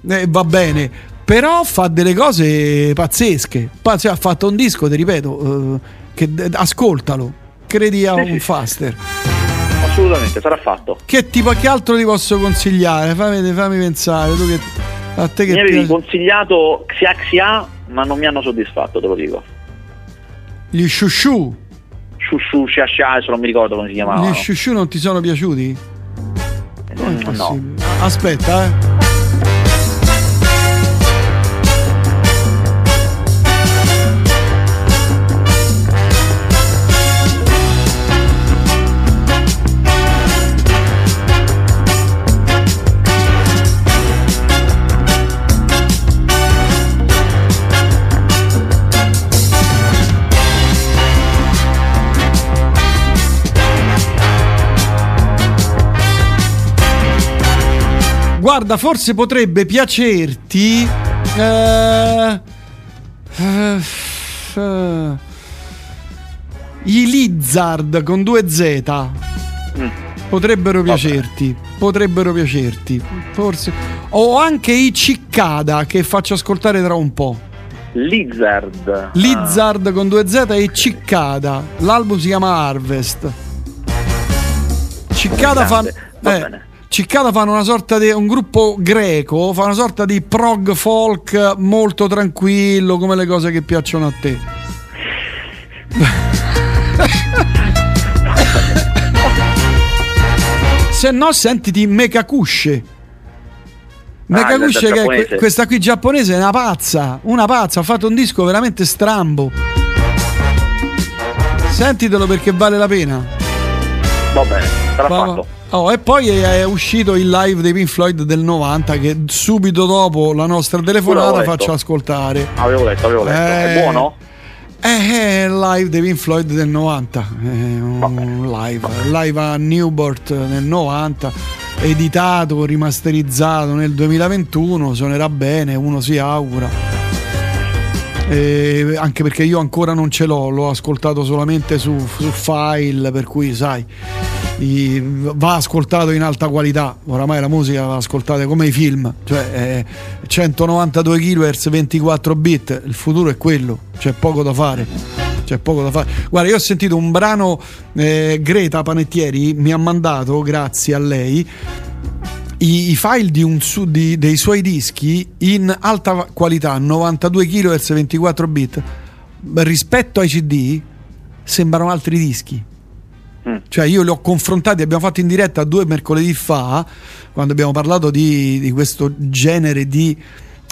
eh, va bene. Però fa delle cose pazzesche. Cioè, ha fatto un disco, ti ripeto, eh, che, ascoltalo. Credi a un faster assolutamente sarà fatto. Che tipo che altro ti posso consigliare? Fammi, fammi pensare. Tu che a te che mi avevi piace? consigliato Xia Xia, ma non mi hanno soddisfatto, te lo dico. Gli Shushu? Shushu, Xia Xia, adesso non mi ricordo come si chiamava. Gli Shushu non ti sono piaciuti? Mm, no. Aspetta, eh. Guarda, forse potrebbe piacerti. Eh, eh, eh, I Lizard con due Z. Mm. Potrebbero piacerti. Potrebbero piacerti. Forse. O anche i Ciccada che faccio ascoltare tra un po'. Lizard. Lizard ah. con due Z e Ciccada. L'album si chiama Harvest. Ciccada fa. Eh, bene. Ciccada fanno una sorta di un gruppo greco, fa una sorta di prog folk molto tranquillo, come le cose che piacciono a te. Se no, sentiti Mekakushe. Mekakushe, ah, che è questa qui giapponese, è una pazza. Una pazza, ha fatto un disco veramente strambo. Sentitelo perché vale la pena. Va bene, sarà Va, fatto. Oh, e poi è uscito il live dei Pink Floyd del 90 che subito dopo la nostra telefonata faccio ascoltare. Avevo letto, avevo letto. Eh, è buono? È il live dei Pink Floyd del 90. È un live, live a Newport nel 90, editato, rimasterizzato nel 2021. Suonerà bene, uno si augura. Eh, anche perché io ancora non ce l'ho, l'ho ascoltato solamente su, su file, per cui sai va ascoltato in alta qualità. Oramai la musica va ascoltata come i film, cioè eh, 192 kHz 24 bit, il futuro è quello, c'è poco da fare. C'è poco da fare. Guarda, io ho sentito un brano eh, Greta Panettieri mi ha mandato, grazie a lei, i, file di su, di, dei suoi dischi in alta qualità, 92 kHz 24 bit, rispetto ai CD sembrano altri dischi Mm. Cioè io li ho confrontati, abbiamo fatto in diretta due mercoledì fa, quando abbiamo parlato di, di questo genere di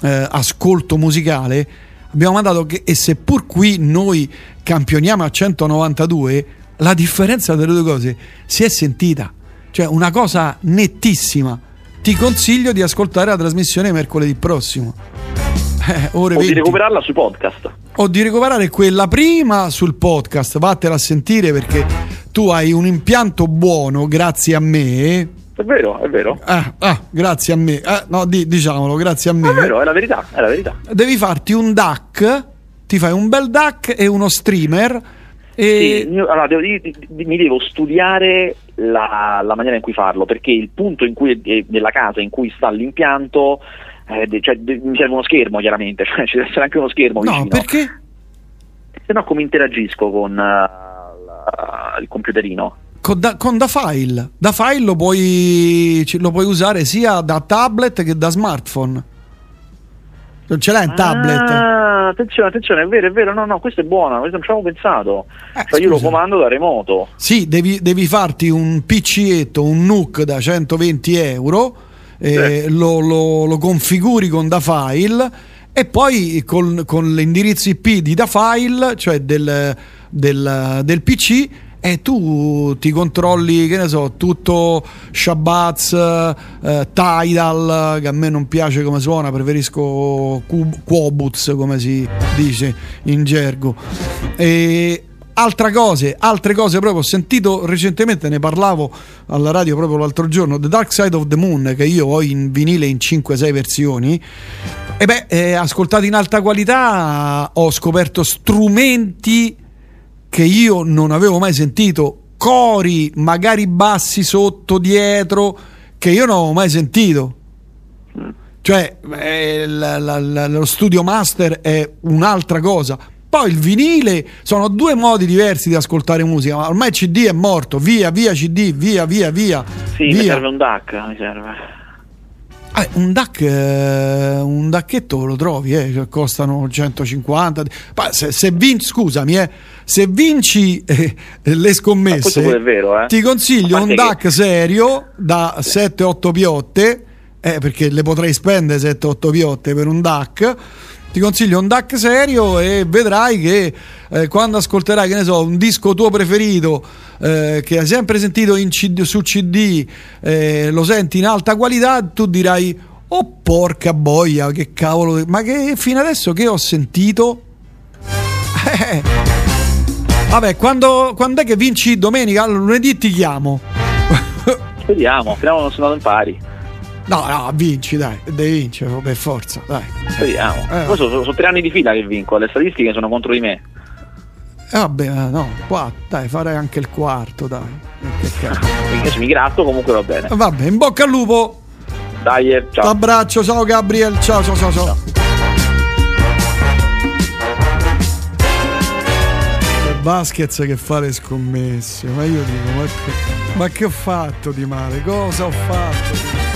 eh, ascolto musicale, abbiamo mandato che, e seppur qui noi campioniamo a 192, la differenza delle due cose si è sentita. Cioè una cosa nettissima. Ti consiglio di ascoltare la trasmissione mercoledì prossimo. Eh, ore o 20. di recuperarla su podcast. O di recuperare quella prima sul podcast, vattela a sentire perché tu hai un impianto buono grazie a me. È vero, è vero. Ah, ah grazie a me. Eh, no, di, diciamolo, grazie a me. È vero, è la verità, è la verità. Devi farti un DAC, ti fai un bel DAC e uno streamer. E... Sì, allora, devo, mi devo studiare la, la, maniera in cui farlo, perché il punto in cui, nella casa in cui sta l'impianto, eh, cioè, mi serve uno schermo chiaramente, cioè ci deve essere anche uno schermo no, vicino. perché? se no come interagisco con uh, la, il computerino? Con da, con da, file, da file lo puoi, lo puoi usare sia da tablet che da smartphone. Non ce l'hai in tablet? Ah, attenzione, attenzione, è vero, è vero, no, no, questo è buono, questo non ci avevo pensato. Eh, cioè io lo comando da remoto. Sì, devi, devi farti un PCetto, un NUC da 120 euro, eh, lo, lo, lo, configuri con da file e poi con, con l'indirizzo IP di da file, cioè del, del, del PC, e tu ti controlli, che ne so, tutto Shabazz, eh, Tidal, che a me non piace come suona, preferisco Quobuz, come si dice in gergo. E altre cose, altre cose proprio ho sentito recentemente, ne parlavo alla radio proprio l'altro giorno, The Dark Side of the Moon, che io ho in vinile in 5-6 versioni. E beh, eh, ascoltato in alta qualità ho scoperto strumenti che io non avevo mai sentito, cori magari bassi sotto, dietro, che io non avevo mai sentito. Cioè, eh, la, la, la, lo studio master è un'altra cosa. Poi il vinile sono due modi diversi di ascoltare musica, ma ormai il CD è morto, via, via CD, via, via, via. Sì, via. mi serve un DAC, mi serve. Ah, un DAC, eh, un DACchetto lo trovi, eh, cioè costano 150. Se, se vinci, scusami, eh, se vinci eh, le scommesse, vero, eh. ti consiglio un DAC che... serio da 7-8 piotte, eh, perché le potrei spendere 7-8 piotte per un DAC ti consiglio un DAC serio e vedrai che eh, quando ascolterai, che ne so, un disco tuo preferito eh, che hai sempre sentito CD, su CD, eh, lo senti in alta qualità, tu dirai, oh porca boia, che cavolo, ma che fino adesso che ho sentito? Eh, vabbè, quando, quando è che vinci domenica? Lunedì ti chiamo. Speriamo, speriamo non sono in pari. No, no, vinci, dai, devi vincere per forza, dai. Speriamo. Eh, Poi sono, sono, tre anni di fila che vinco, le statistiche sono contro di me. Eh, vabbè, eh, no, qua, dai, farei anche il quarto, dai. Io mi gratto, comunque va bene. Vabbè, in bocca al lupo. Dai, eh, ciao. Abbraccio, ciao Gabriel, ciao, ciao, ciao. ciao. ciao. Vasquez che fa le scommesse, ma io dico, ma che, ma che ho fatto di male? Cosa ho fatto?